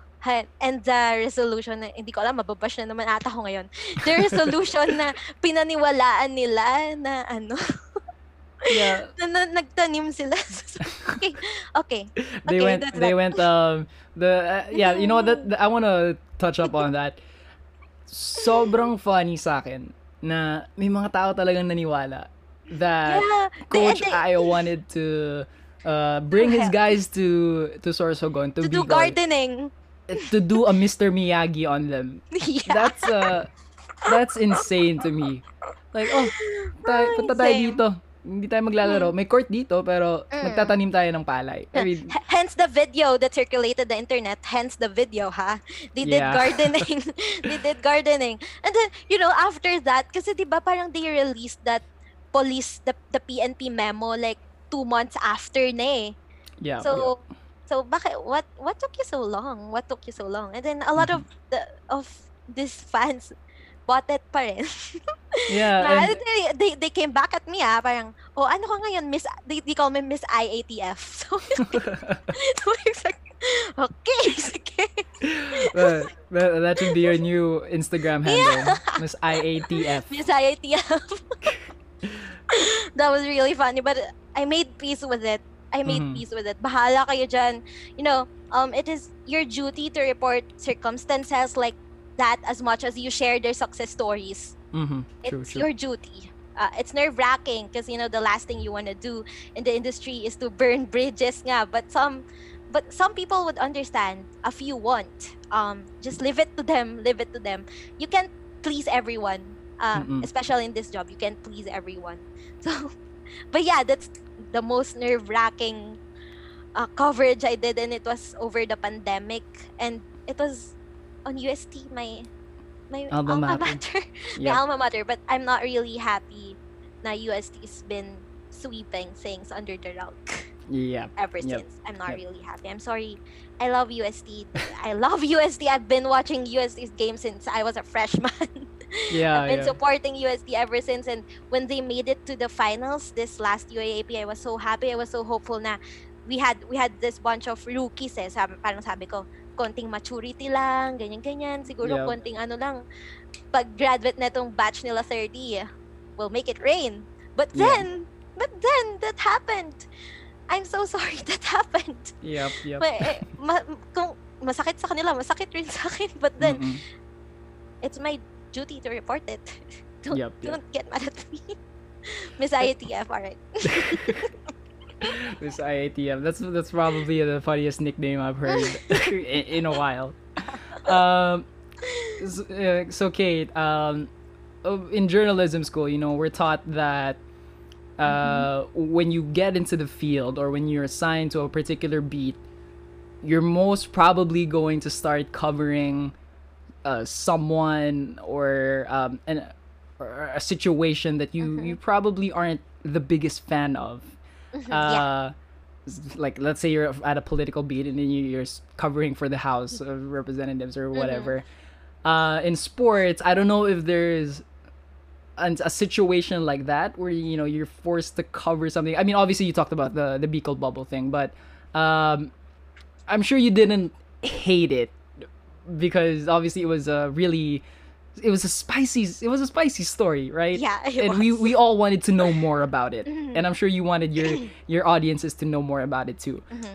And the resolution, na, hindi ko alam, mababash na naman ata ko ngayon. The resolution na pinaniwalaan nila na ano, Yeah. na, na nagtanim sila. okay, okay. They Okay, went they that. went um the uh, yeah, you know that, I want to touch up on that. Sobrang funny sa akin na may mga tao talagang naniwala that Yeah, they- Coach they- Ayo wanted to uh, bring his guys to to Sorsogon to, to do like- gardening. to do a Mr. Miyagi on them. yeah. That's uh that's insane to me. Like, oh, tayo, punta tayo dito. Hindi tayo maglalaro. May court dito, pero Mm. magtatanim tayo ng palay. I mean, hence the video that circulated the internet. Hence the video, ha? They did Yeah. gardening. they did gardening. And then, you know, after that, kasi di ba parang they released that police, the, the PNP memo like two months after na eh. yeah. So, so bakit, what, what took you so long? What took you so long? And then a lot of Mm-hmm. the, of these fans bought it pa rin. yeah. And- they, they, they came back at me ah, parang, oh, ano ka ngayon, Miss, they, they call me Miss IATF. So, so it's like, okay, sige. That, that should be your new Instagram handle. Miss IATF. Miss IATF. that was really funny, but I made peace with it. I made Mhm. peace with it. Bahala kayo dyan. You know, um, it is your duty to report circumstances like that as much as you share their success stories. Mm-hmm. True, it's true. your duty. Uh, it's nerve wracking because you know the last thing you want to do in the industry is to burn bridges, nga. But some, but some people would understand. A few won't. Um, just leave it to them. Leave it to them. You can't please everyone. Uh, especially in this job, you can't please everyone. So, but yeah, that's the most nerve wracking uh, coverage I did, and it was over the pandemic, and it was on UST, my my Alma alma, mater. mater my alma mater, but I'm not really happy na UST's been sweeping things under the rug Yeah. ever Yep. since. I'm not Yep. really happy. I'm sorry. I love UST. I love UST. I've been watching UST's game since I was a freshman. Yeah. I've been yeah. supporting UST ever since and when they made it to the finals this last UAAP, I was so happy. I was so hopeful na we had we had this bunch of rookies eh. Sabi, parang sabi ko, konting maturity lang, ganyan-ganyan. Siguro Yeah. konting ano lang, pag graduate na itong batch nila 30, we'll make it rain. But Yeah. then, but then, that happened. I'm so sorry that happened. Yep. Yep. Ma, eh, ma- kung masakit sa kanila, masakit rin sa akin. But then, Mm-mm. it's my duty to report it. don't, Yep, yep. don't get mad at me. Miss IATF, alright. This IATF. That's that's probably the funniest nickname I've heard in, in a while. Um, so, uh, so Kate, um, uh, in journalism school, you know, we're taught that uh, when you get into the field or when you're assigned to a particular beat, you're most probably going to start covering uh, someone or um, an, or a situation that you you probably aren't the biggest fan of. Mm-hmm. yeah. Uh, s- like let's say you're at a political beat and then you- you're covering for the House of Representatives or whatever. Uh, in sports, I don't know if there's an, a situation like that where you know you're forced to cover something. I mean, obviously you talked about the the Bicol bubble thing, but um, I'm sure you didn't hate it because obviously it was a really it was a spicy it was a spicy story, right? Yeah, it and we was. we all wanted to know more about it, Mhm. and I'm sure you wanted your your audiences to know more about it too. Mhm.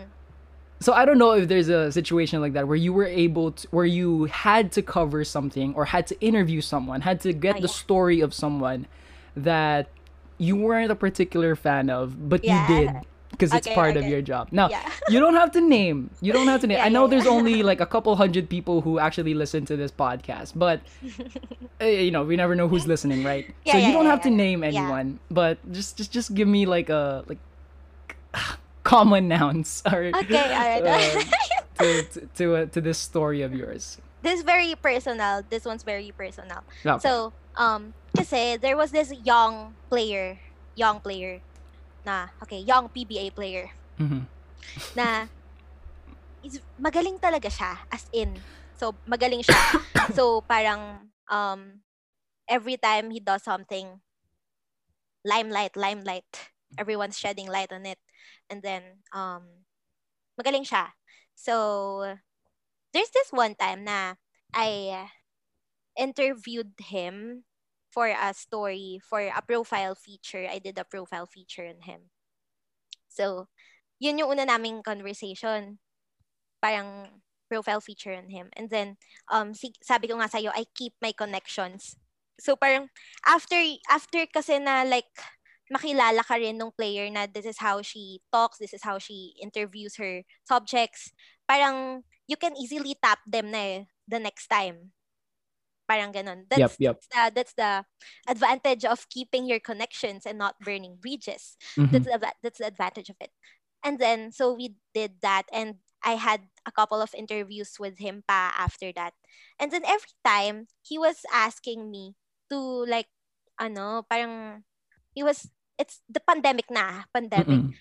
So I don't know if there's a situation like that where you were able to, where you had to cover something or had to interview someone, had to get Oh, the yeah. story of someone that you weren't a particular fan of, but Yeah. you did because it's Okay, part of your job. Now, Yeah. you don't have to name. You don't have to name. Yeah, I know yeah, there's only like a couple hundred people who actually listen to this podcast, but uh, you know, we never know who's listening, right? Yeah, so yeah, you don't have to name anyone, but just just just give me like a like common nouns or Okay, alright. uh, to to to, uh, to this story of yours. this is very personal. This one's very personal. Okay. So, um, kasi there was this young player, young player, na, okay, young PBA player, Mhm. na, is, magaling talaga siya, as in. So, magaling siya. so, parang, um, every time he does something, limelight, limelight, everyone's shedding light on it. And then, um, magaling siya. So, there's this one time na I interviewed him for a story, for a profile feature. I did a profile feature on him. So, yun yung una naming conversation. Parang profile feature on him. And then, um, si- sabi ko nga sa'yo, I keep my connections. So, parang, after, after kasi na, like, makilala ka rin nung player na this is how she talks, this is how she interviews her subjects, parang, you can easily tap them na eh, the next time. Parang ganun. That's, yep, yep. that's, the, that's the advantage of keeping your connections and not burning bridges. Mhm. That's the, that's the advantage of it. And then, so we did that and I had a couple of interviews with him pa after that. And then every time, he was asking me to like, ano, parang, he was, it's the pandemic na, pandemic Mm-mm.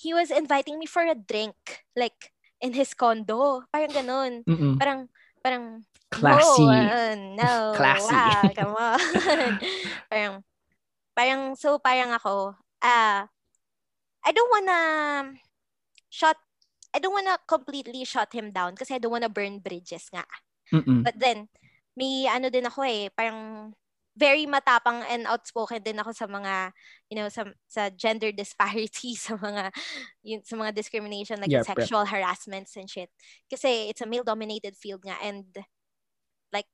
he was inviting me for a drink, like in his condo. Parang ganun. Mm-mm. Parang, parang, Classy. no, uh, no, Classy. wow, come on. parang, parang, so parang ako, ah, I don't wanna shut, I don't wanna completely shut him down kasi I don't wanna burn bridges nga. Mm-mm. But then, may ano din ako eh, parang very matapang and outspoken din ako sa mga, you know, sa, sa gender disparity, sa mga, yun, sa mga discrimination, like yep. sexual harassments and shit. Kasi it's a male-dominated field nga and like,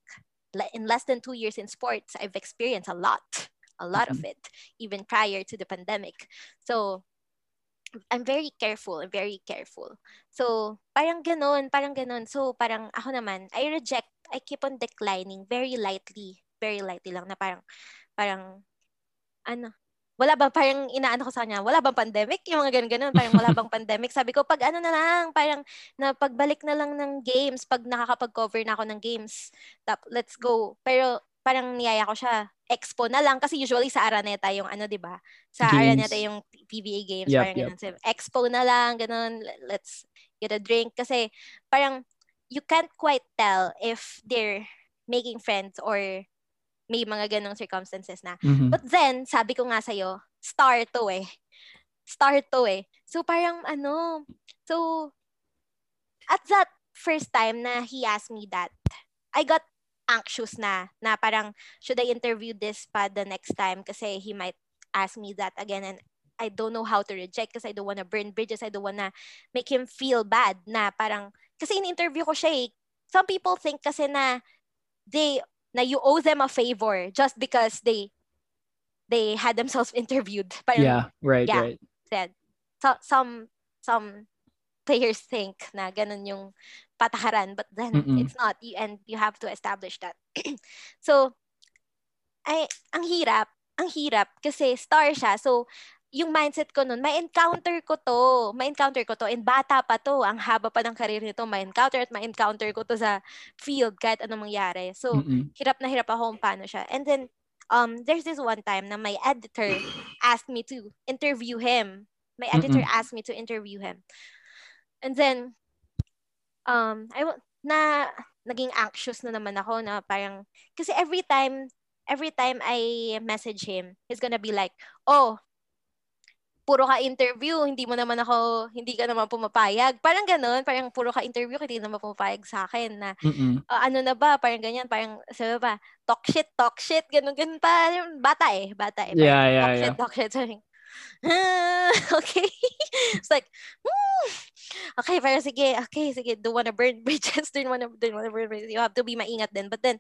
in less than two years in sports, I've experienced a lot, a lot of mm-hmm. it, even prior to the pandemic. So, I'm very careful, I'm very careful. So, parang ganun, parang ganun. So, parang ako naman, I reject, I keep on declining very lightly, very lightly lang na parang, parang, ano, wala ba, parang inaano ko sa kanya, wala bang pandemic? Yung mga ganun, ganun, parang wala bang pandemic? Sabi ko, pag ano na lang, parang, na pagbalik na lang ng games, pag nakakapag-cover na ako ng games, tap, let's go. Pero, parang niyaya ko siya, expo na lang, kasi usually sa Araneta yung ano, di ba? Sa Games. Araneta yung PBA games, Yep, parang yep. ganun. So, expo na lang, ganun, le- let's get a drink. Kasi, parang, you can't quite tell if they're making friends or may mga ganong circumstances na. Mhm. But then, sabi ko nga sa'yo, star to eh. Star to eh. So, parang ano, so, at that first time na he asked me that, I got anxious na, na parang, should I interview this pa the next time? Kasi he might ask me that again and I don't know how to reject kasi I don't wanna burn bridges. I don't wanna make him feel bad na parang, kasi in-interview ko siya eh. Some people think kasi na they, na you owe them a favor just because they, they had themselves interviewed. Parang, Yeah, right, yeah. right. said. So, some some players think na ganun yung patakaran, but then Mm-mm. it's not. You, and you have to establish that. so, ay, ang hirap. Ang hirap kasi star siya. So, yung mindset ko nun, may encounter ko to. May encounter ko to. And bata pa to. Ang haba pa ng career nito. May encounter at may encounter ko to sa field kahit anong mangyari. So, Mm-mm. hirap na hirap ako kung paano siya. And then, um, there's this one time na my editor asked me to interview him. My editor Mm-mm. asked me to interview him. And then, um, I na naging anxious na naman ako na parang, kasi every time, every time I message him, he's gonna be like, oh, puro ka interview, hindi mo naman ako, hindi ka naman pumapayag. Parang ganun, parang puro ka interview, hindi naman pumapayag sa akin na, uh, ano na ba, parang ganyan, parang, sabi ba, talk shit, talk shit, ganun, ganun pa, bata eh, bata eh. Parang, Yeah, yeah, talk yeah. shit, talk shit, sabi, okay. It's like, hmm, okay, pero sige, okay, sige, don't wanna burn bridges, don't wanna, don't wanna burn bridges. You have to be maingat din. But then,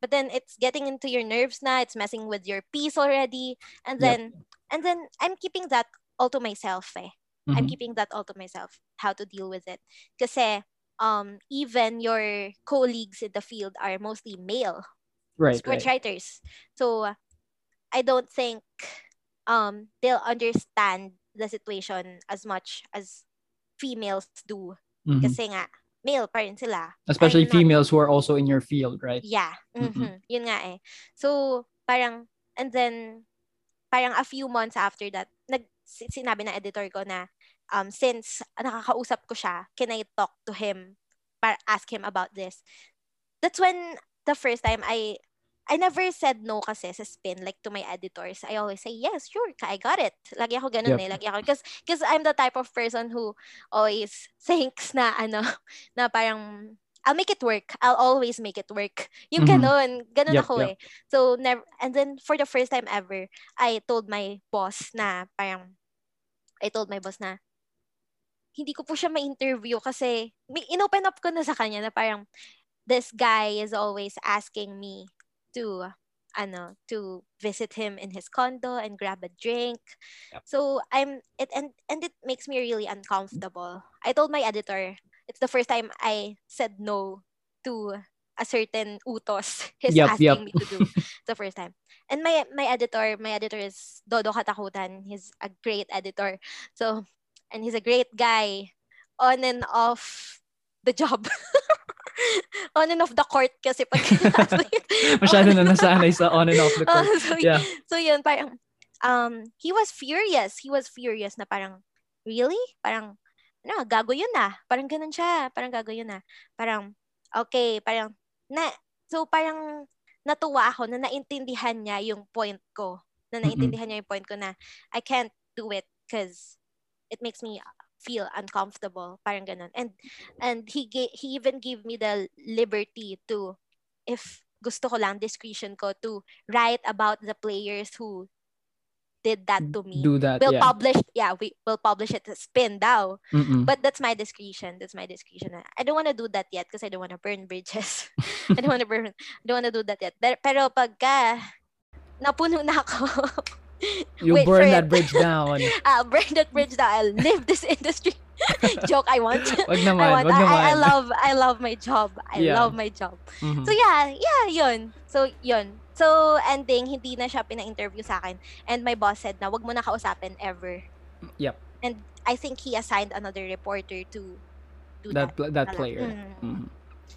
but then it's getting into your nerves na, it's messing with your peace already. And Yep. And then I'm keeping that all to myself eh. I'm Mhm. keeping that all to myself, how to deal with it. Kasi, um, even your colleagues in the field are mostly male Right, sports right. writers. So I don't think um they'll understand the situation as much as females do. Mhm. Kasi nga, male pa rin sila. Especially I'm females who are also in your field, right? Yeah. Mhm. mhm, Yun nga eh. So, parang, and then, parang a few months after that, nag, si- sinabi ng editor ko na, um, since nakakausap ko siya, can I talk to him para ask him about this? That's when the first time I I never said no kasi sa spin like to my editors. I always say yes, sure, I got it. Lagi ako ganun Yep. eh, lagi ako because because I'm the type of person who always thinks na ano na parang I'll make it work. I'll always make it work. Yung Mhm. ganun, ganun Yep, ako yep. eh. So never and then for the first time ever, I told my boss na parang I told my boss na hindi ko po siya ma-interview kasi may inopen up ko na sa kanya na parang this guy is always asking me to ano to visit him in his condo and grab a drink. Yep. So I'm it and and it makes me really uncomfortable. I told my editor it's the first time I said no to a certain utos he's Yep, asking yep. me to do the first time. And my my editor, my editor is Dodo Catacutan. He's a great editor. So and he's a great guy on and off the job. on and off the court kasi pag Masyado na nasanay sa on and off the court. Oh, so, Yeah. so yun, parang, um, he was furious. He was furious na parang, really? Parang, ano, gago yun na. Parang ganun siya. Parang gago yun na. Parang, okay, parang, na, so parang, natuwa ako na naintindihan niya yung point ko. Na naintindihan niya yung point ko na, I can't do it because it makes me feel uncomfortable. Parang ganun. And, and he, ga- he even gave me the liberty to, if gusto ko lang discretion ko to write about the players who did that to me. Do that, we'll yeah. publish yeah, we will publish it as spin. Mm-mm. But that's my discretion. That's my discretion. I don't want to do that yet because I don't want to burn bridges. I don't want to burn I don't want to do that yet. Pero, pero pagka napuno na ako, you wait burn that bridge down. I'll burn that bridge down. I'll leave this industry. Joke, I want. Wag I want. wag I, I. I love I love my job. I Yeah. love my job. Mhm. So yeah, yeah, yun. So yun. So ending, hindi na siya pina-interview sa akin. And my boss said na wag mo na kausapin ever. Yep. And I think he assigned another reporter to do that that. pl- that player. Mm. Mhm.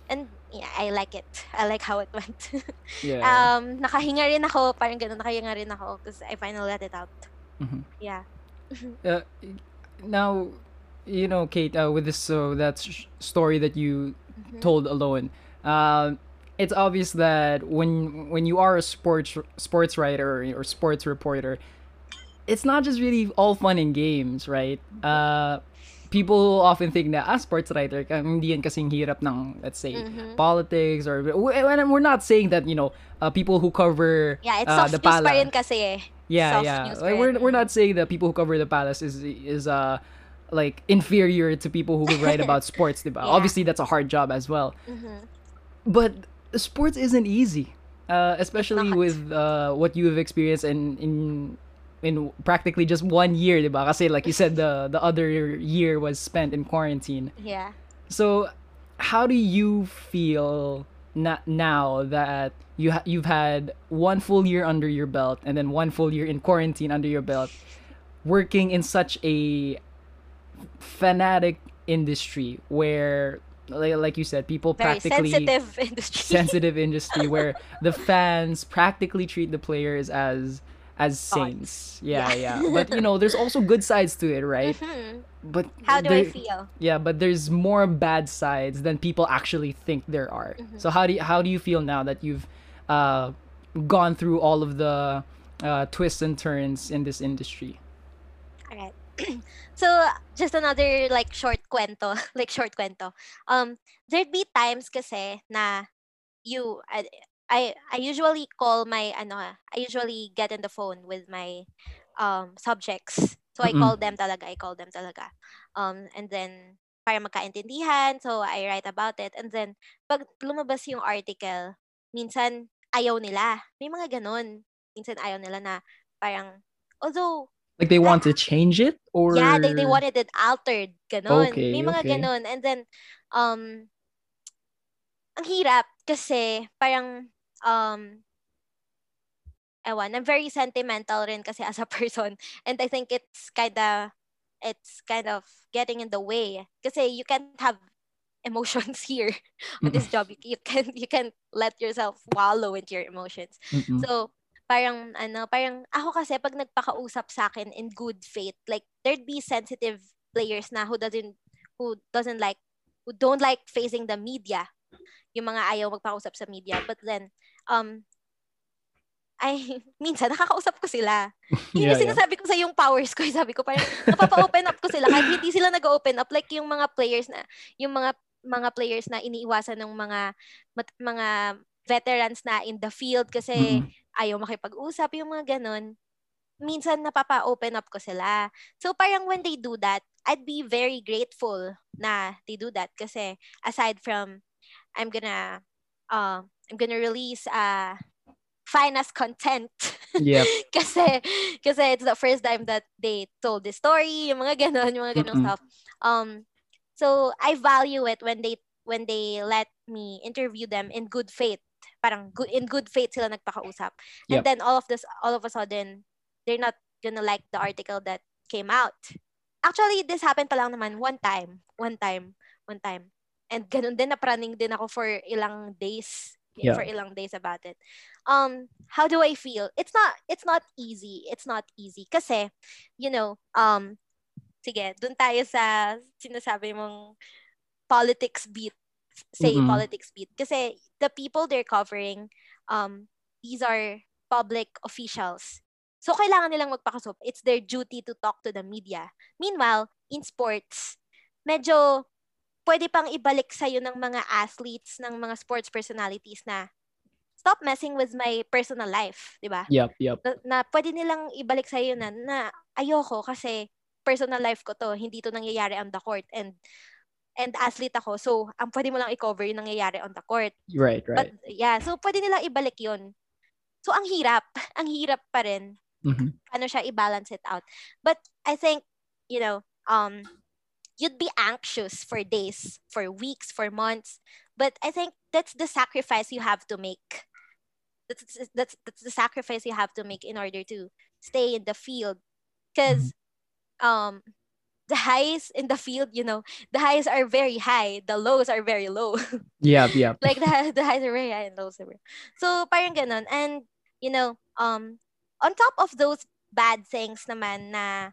And yeah, I like it. I like how it went. Yeah. um, nakahinga rin ako, parang ganun, nakahinga rin ako because I finally let it out. Mhm. Yeah. uh, now you know kate uh, with this so that sh- story that you Mm-hmm. told alone um it's obvious that when when you are a sports sports writer or sports reporter it's not just really all fun and games right uh people often think that ah sports writer hindi yan kasing hirap ng let's say Mhm. politics or and we're not saying that you know uh, people who cover Yeah, it's uh, soft the news pala- kasi eh. yeah Soft yeah like, we're, we're not saying that people who cover the palace is is uh like inferior to people who write about sports diba? Yeah. obviously that's a hard job as well Mhm. but sports isn't easy uh, especially not. with uh, what you have experienced in in in practically just one year diba? kasi like you said the the other year was spent in quarantine Yeah. so, how do you feel na- now that you ha- you've had one full year under your belt and then one full year in quarantine under your belt, working in such a fanatic industry where, like, like you said, people Very practically sensitive industry. sensitive industry where the fans practically treat the players as as saints. Yeah, yeah. But you know, there's also good sides to it, right? Mhm. But How do I feel? yeah, but there's more bad sides than people actually think there are. Mm-hmm. So how do you, how do you feel now that you've uh, gone through all of the uh, twists and turns in this industry? Alright. so just another like short kwento, like short kwento. Um, there'd be times kasi na you I, I I usually call my ano I usually get in the phone with my um subjects. So I Mm-mm. call them talaga, I call them talaga. Um and then para magkaintindihan, so I write about it and then pag lumabas yung article, minsan ayaw nila. May mga ganun. Minsan ayaw nila na parang although Like they want to change it or yeah, they, they wanted it altered. Ganon. Okay, May mga okay. ganon. And then, um, ang hirap kasi parang, um, ewan, I'm very sentimental rin kasi as a person. And I think it's kinda, it's kind of getting in the way. Kasi you can't have emotions here on this job. You, you can you can let yourself wallow into your emotions. Mm-mm. So, parang ano, parang ako kasi pag nagpakausap sa akin in good faith, like there'd be sensitive players na who doesn't who doesn't like who don't like facing the media. Yung mga ayaw magpakausap sa media. But then um ay, minsan nakakausap ko sila. Yun Yeah, yung yeah. sinasabi ko sa yung powers ko. Sabi ko, parang napapa-open up ko sila. Kahit hindi sila nag-open up. Like yung mga players na, yung mga mga players na iniiwasan ng mga mat- mga veterans na in the field kasi Mm-mm. ayaw makipag-usap, yung mga ganun. Minsan napapa-open up ko sila. So parang when they do that, I'd be very grateful na they do that kasi aside from I'm gonna uh, I'm gonna release uh finest content Yep. kasi kasi it's the first time that they told the story, yung mga ganon, yung mga ganong Mm-mm. stuff. Um so I value it when they when they let me interview them in good faith. Parang good in good faith sila nagpakausap. And Yep. then all of this all of a sudden they're not gonna like the article that came out. Actually, this happened pa lang naman one time. One time. One time. And ganun din, napraning din ako for ilang days. Yeah. For ilang days about it. Um, how do I feel? It's not, it's not easy. It's not easy. Kasi, you know, um, sige, dun tayo sa sinasabi mong politics beat. Say Mm-mm. politics beat. Kasi the people they're covering, um, these are public officials. So, kailangan nilang magpakasop. It's their duty to talk to the media. Meanwhile, in sports, medyo pwede pang ibalik sa'yo ng mga athletes, ng mga sports personalities na stop messing with my personal life, di ba? Yep, yep. Na, na pwede nilang ibalik sa'yo na, na ayoko kasi personal life ko to, hindi to nangyayari on the court and and athlete ako. So, ang pwede mo lang i-cover yung nangyayari on the court. Right, right. But yeah, so pwede nilang ibalik yun. So, ang hirap. Ang hirap pa rin Mhm. ano siya i-balance it out. But I think, you know, um you'd be anxious for days, for weeks, for months. But I think that's the sacrifice you have to make. That's that's that's the sacrifice you have to make in order to stay in the field. Because um the highs in the field, you know, the highs are very high, the lows are very low. Yeah, yeah. like the, the highs are very high and lows are very So parang ganun. And you know, um on top of those bad things naman na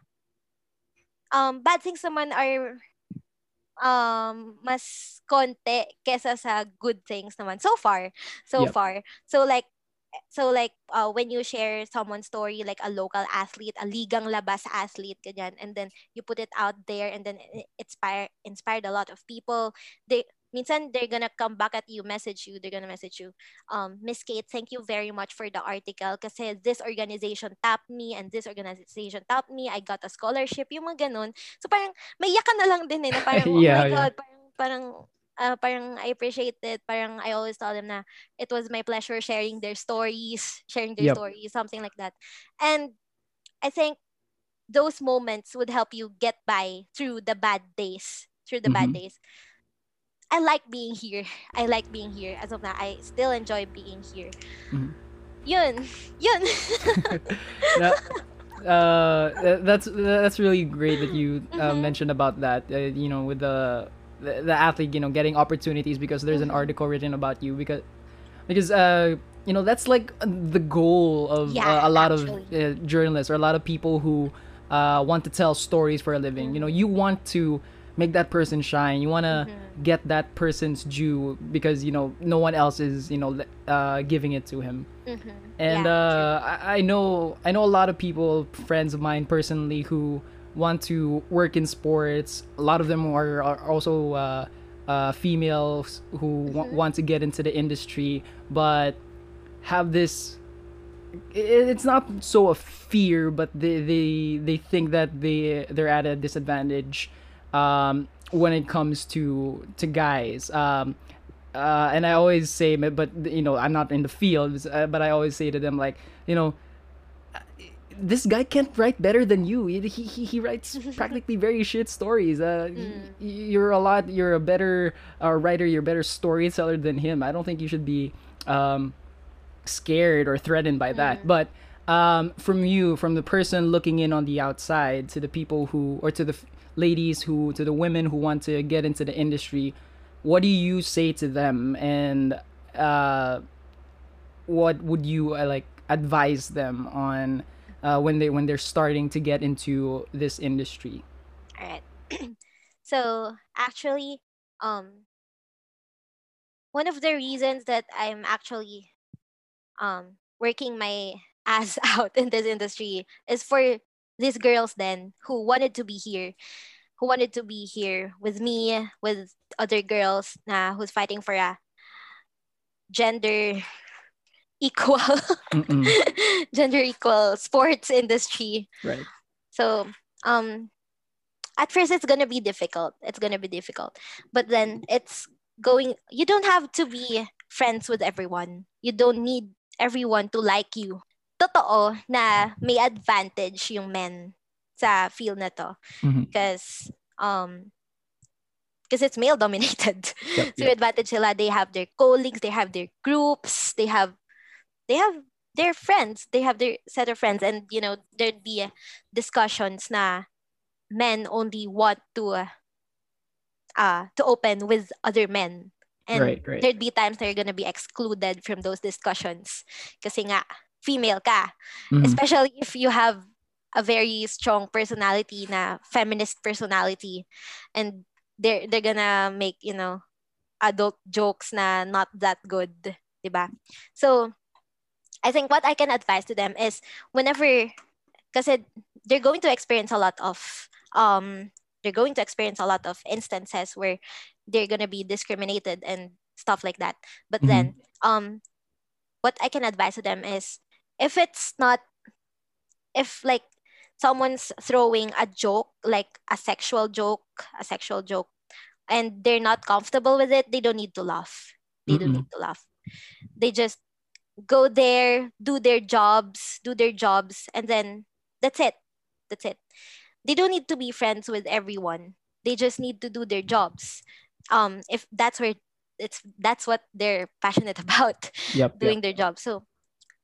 um bad things naman are um mas konti kesa sa good things naman so far so Yep. far so like so like uh, when you share someone's story like a local athlete a ligang labas athlete ganyan and then you put it out there and then it inspire inspired a lot of people they minsan they're gonna come back at you message you they're gonna message you um Miss Kate thank you very much for the article kasi this organization tapped me and this organization tapped me I got a scholarship yung mga ganun so parang may ka na lang din eh na parang oh my yeah. god parang parang uh, parang I appreciate it parang I always tell them na it was my pleasure sharing their stories sharing their Yep. stories something like that and I think those moments would help you get by through the bad days through the bad Mhm. days I like being here. I like being here. As of now, I still enjoy being here. Mhm. Yun. Yun. That- uh, that's that's really great that you uh, Mhm. mentioned about that. Uh, you know, with the, the the athlete, you know, getting opportunities because there's an Mhm. article written about you because because uh you know that's like the goal of Yeah, uh, a lot of uh, journalists or a lot of people who uh, want to tell stories for a living. You know, you want to make that person shine. You want to Mhm. get that person's due because you know no one else is you know uh, giving it to him Mhm. and Yeah, uh, I, I know I know a lot of people, friends of mine personally, who want to work in sports. A lot of them are, are also uh, uh, females who wa- want to get into the industry, but have this. It's not so a fear, but they they, they think that they they're at a disadvantage um, when it comes to to guys. Um, uh, and I always say, but you know, I'm not in the field, uh, but I always say to them like, you know, this guy can't write better than you. He he, he writes practically very shit stories. Uh, y- You're a lot. You're a better uh, writer. You're a better storyteller than him. I don't think you should be um, scared or threatened by that. But um, from you, from the person looking in on the outside, to the people who, or to the f- ladies who, to the women who want to get into the industry, what do you say to them? And uh, what would you uh, like advise them on uh, when they when they're starting to get into this industry? All right. so actually, um, one of the reasons that I'm actually um working my ass out in this industry is for these girls then who wanted to be here, who wanted to be here with me, with other girls na who's fighting for a gender equal gender equal sports industry Right. so um at first it's gonna be difficult. It's gonna be difficult. But then it's going you don't have to be friends with everyone. You don't need everyone to like you. Totoo na may advantage yung men sa field na to. Because um because it's male dominated. Yep, so yung advantage sila, they have their colleagues, they have their groups, they have they have their friends, they have their set of friends, and you know there'd be uh, discussions na men only want to uh, uh to open with other men, and Right, right. there'd be times they're gonna be excluded from those discussions. Kasi nga female ka, Mhm. especially if you have a very strong personality na feminist personality. And they're they're gonna make you know adult jokes na not that good diba so i think what i can advise to them is whenever because they're going to experience a lot of um they're going to experience a lot of instances where they're going to be discriminated and stuff like that. But Mhm. then um what i can advise to them is if it's not if like someone's throwing a joke like a sexual joke a sexual joke and they're not comfortable with it they don't need to laugh. They don't need to laugh. They just go there do their jobs do their jobs and then that's it that's it they don't need to be friends with everyone they just need to do their jobs um if that's where it's that's what they're passionate about Yep. yep. doing their job. So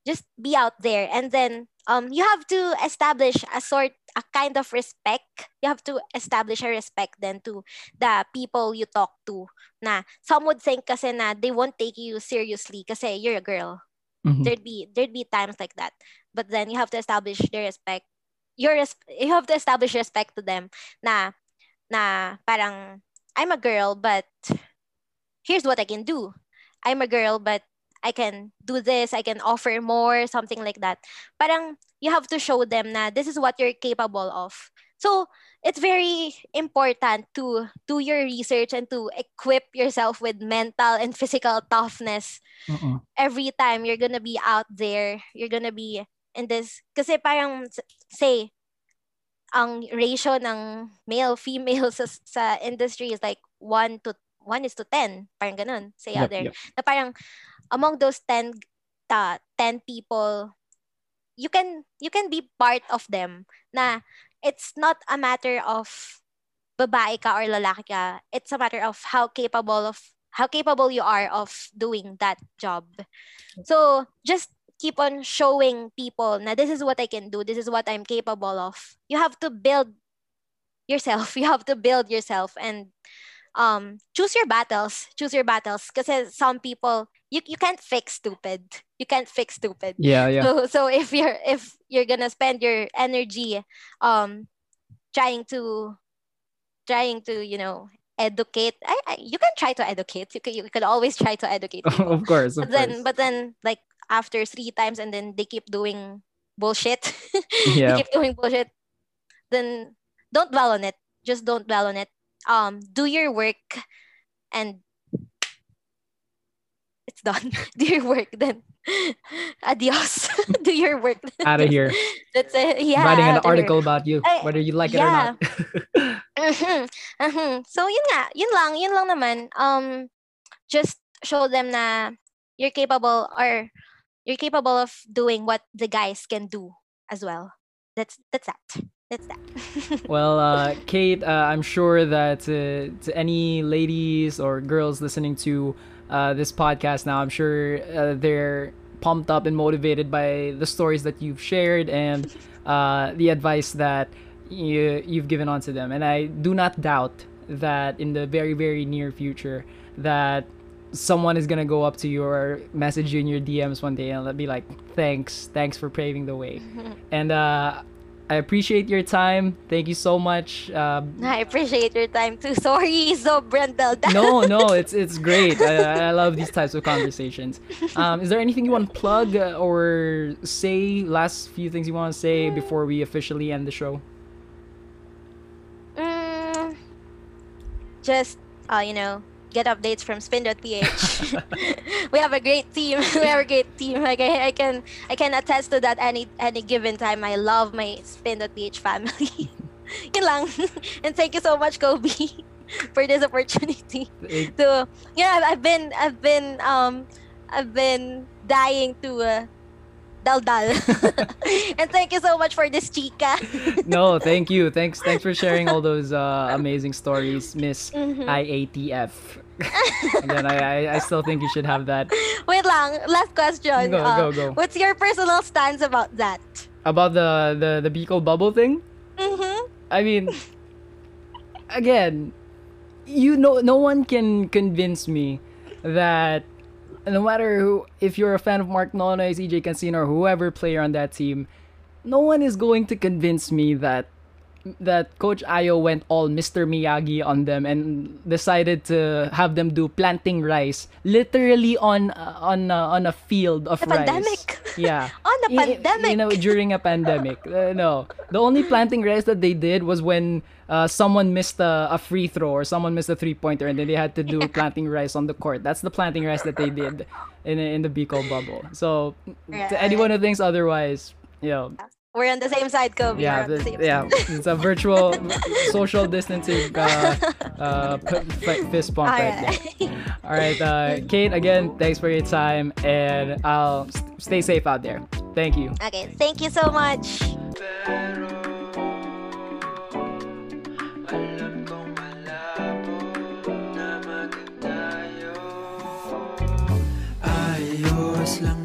just be out there and then um you have to establish a sort a kind of respect. You have to establish a respect then to the people you talk to. Na some would think kasi na they won't take you seriously kasi you're a girl. Mhm. There'd be there'd be times like that. But then you have to establish their respect. Your res- you have to establish respect to them na na parang I'm a girl but here's what I can do. I'm a girl, but I can do this, I can offer more, something like that. Parang you have to show them na this is what you're capable of. So it's very important to do your research and to equip yourself with mental and physical toughness every time you're gonna be out there. You're gonna be in this. Kasi parang, say, ang ratio ng male female sa, sa industry is like 1 to 1 is to 10 parang ganun say out Yep, there yep. na parang among those 10 ta 10 people you can you can be part of them na it's not a matter of babae ka or lalaki ka. It's a matter of how capable of how capable you are of doing that job. So just keep on showing people na this is what I can do this is what I'm capable of. You have to build yourself. You have to build yourself and um choose your battles. Choose your battles. Because some people you, you can't fix stupid you can't fix stupid Yeah, yeah. so so if you're if you're gonna spend your energy um trying to trying to you know educate I, I you can try to educate you can you could always try to educate of course, of but then course. but then like after three times and then they keep doing bullshit Yeah. they keep doing bullshit then don't dwell on it. Just don't dwell on it. Um, do your work, and it's done. do your work, then adios. do your work. Out of here. That's it. Yeah. Writing an outta here. article about you, Ay, whether you like it or not. Mhm, mhm. So yun nga, yun lang, yun lang naman. Um just show them na you're capable or you're capable of doing what the guys can do as well. That's that's that. That's that. Well, uh, Kate, uh, I'm sure that uh, to any ladies or girls listening to uh, this podcast now, I'm sure uh, they're pumped up and motivated by the stories that you've shared and uh, the advice that you, you've given on to them. And I do not doubt that in the very, very near future that someone is gonna go up to you or message you in your DMs one day and be like, "Thanks, thanks for paving the way." and uh, I appreciate your time. Thank you so much. Uh, I appreciate your time too. Sorry, so Brendel. no, no, it's it's great. I, I love these types of conversations. Um, is there anything you want to plug or say? Last few things you want to say before we officially end the show? Mm, just uh, you know, get updates from spin.ph. we have a great team. we have a great team. Like I, I can I can attest to that any any given time. I love my spin.ph family. Yun lang. and thank you so much, Kobe, for this opportunity. It- To yeah, I've, I've been I've been um I've been dying to uh, dal. and thank you so much for this chica. no, thank you. Thanks, thanks for sharing all those uh, amazing stories, Miss Mhm. IATF. Again, I, I I still think you should have that. Wait lang, last question. Go, Uh, go, go. What's your personal stance about that? About the the the Bicol bubble thing. Mm-hmm. I mean, again, you know, no one can convince me that no matter who, if you're a fan of Mark Nonoy, EJ Cansino, or whoever player on that team, no one is going to convince me that that Coach Ayo went all Mr. Miyagi on them and decided to have them do planting rice literally on uh, on uh, on a field of The rice. pandemic. Yeah. On Y- pandemic. You know, during a pandemic. Uh, no. The only planting rice that they did was when uh, someone missed a, a free throw or someone missed a three pointer and then they had to do planting rice on the court. That's the planting rice that they did in in the Bicol bubble. So to anyone who thinks otherwise, you know, We're on the same side, Kobe. yeah, the the- same yeah, it's a virtual social distancing uh, uh, p- f- fist bump right there. Alright. Uh, Kate. Again, thanks for your time, and I'll s- stay safe out there. Thank you. okay, thank you so much. Alam kong malabo na maging tayo Ayos lang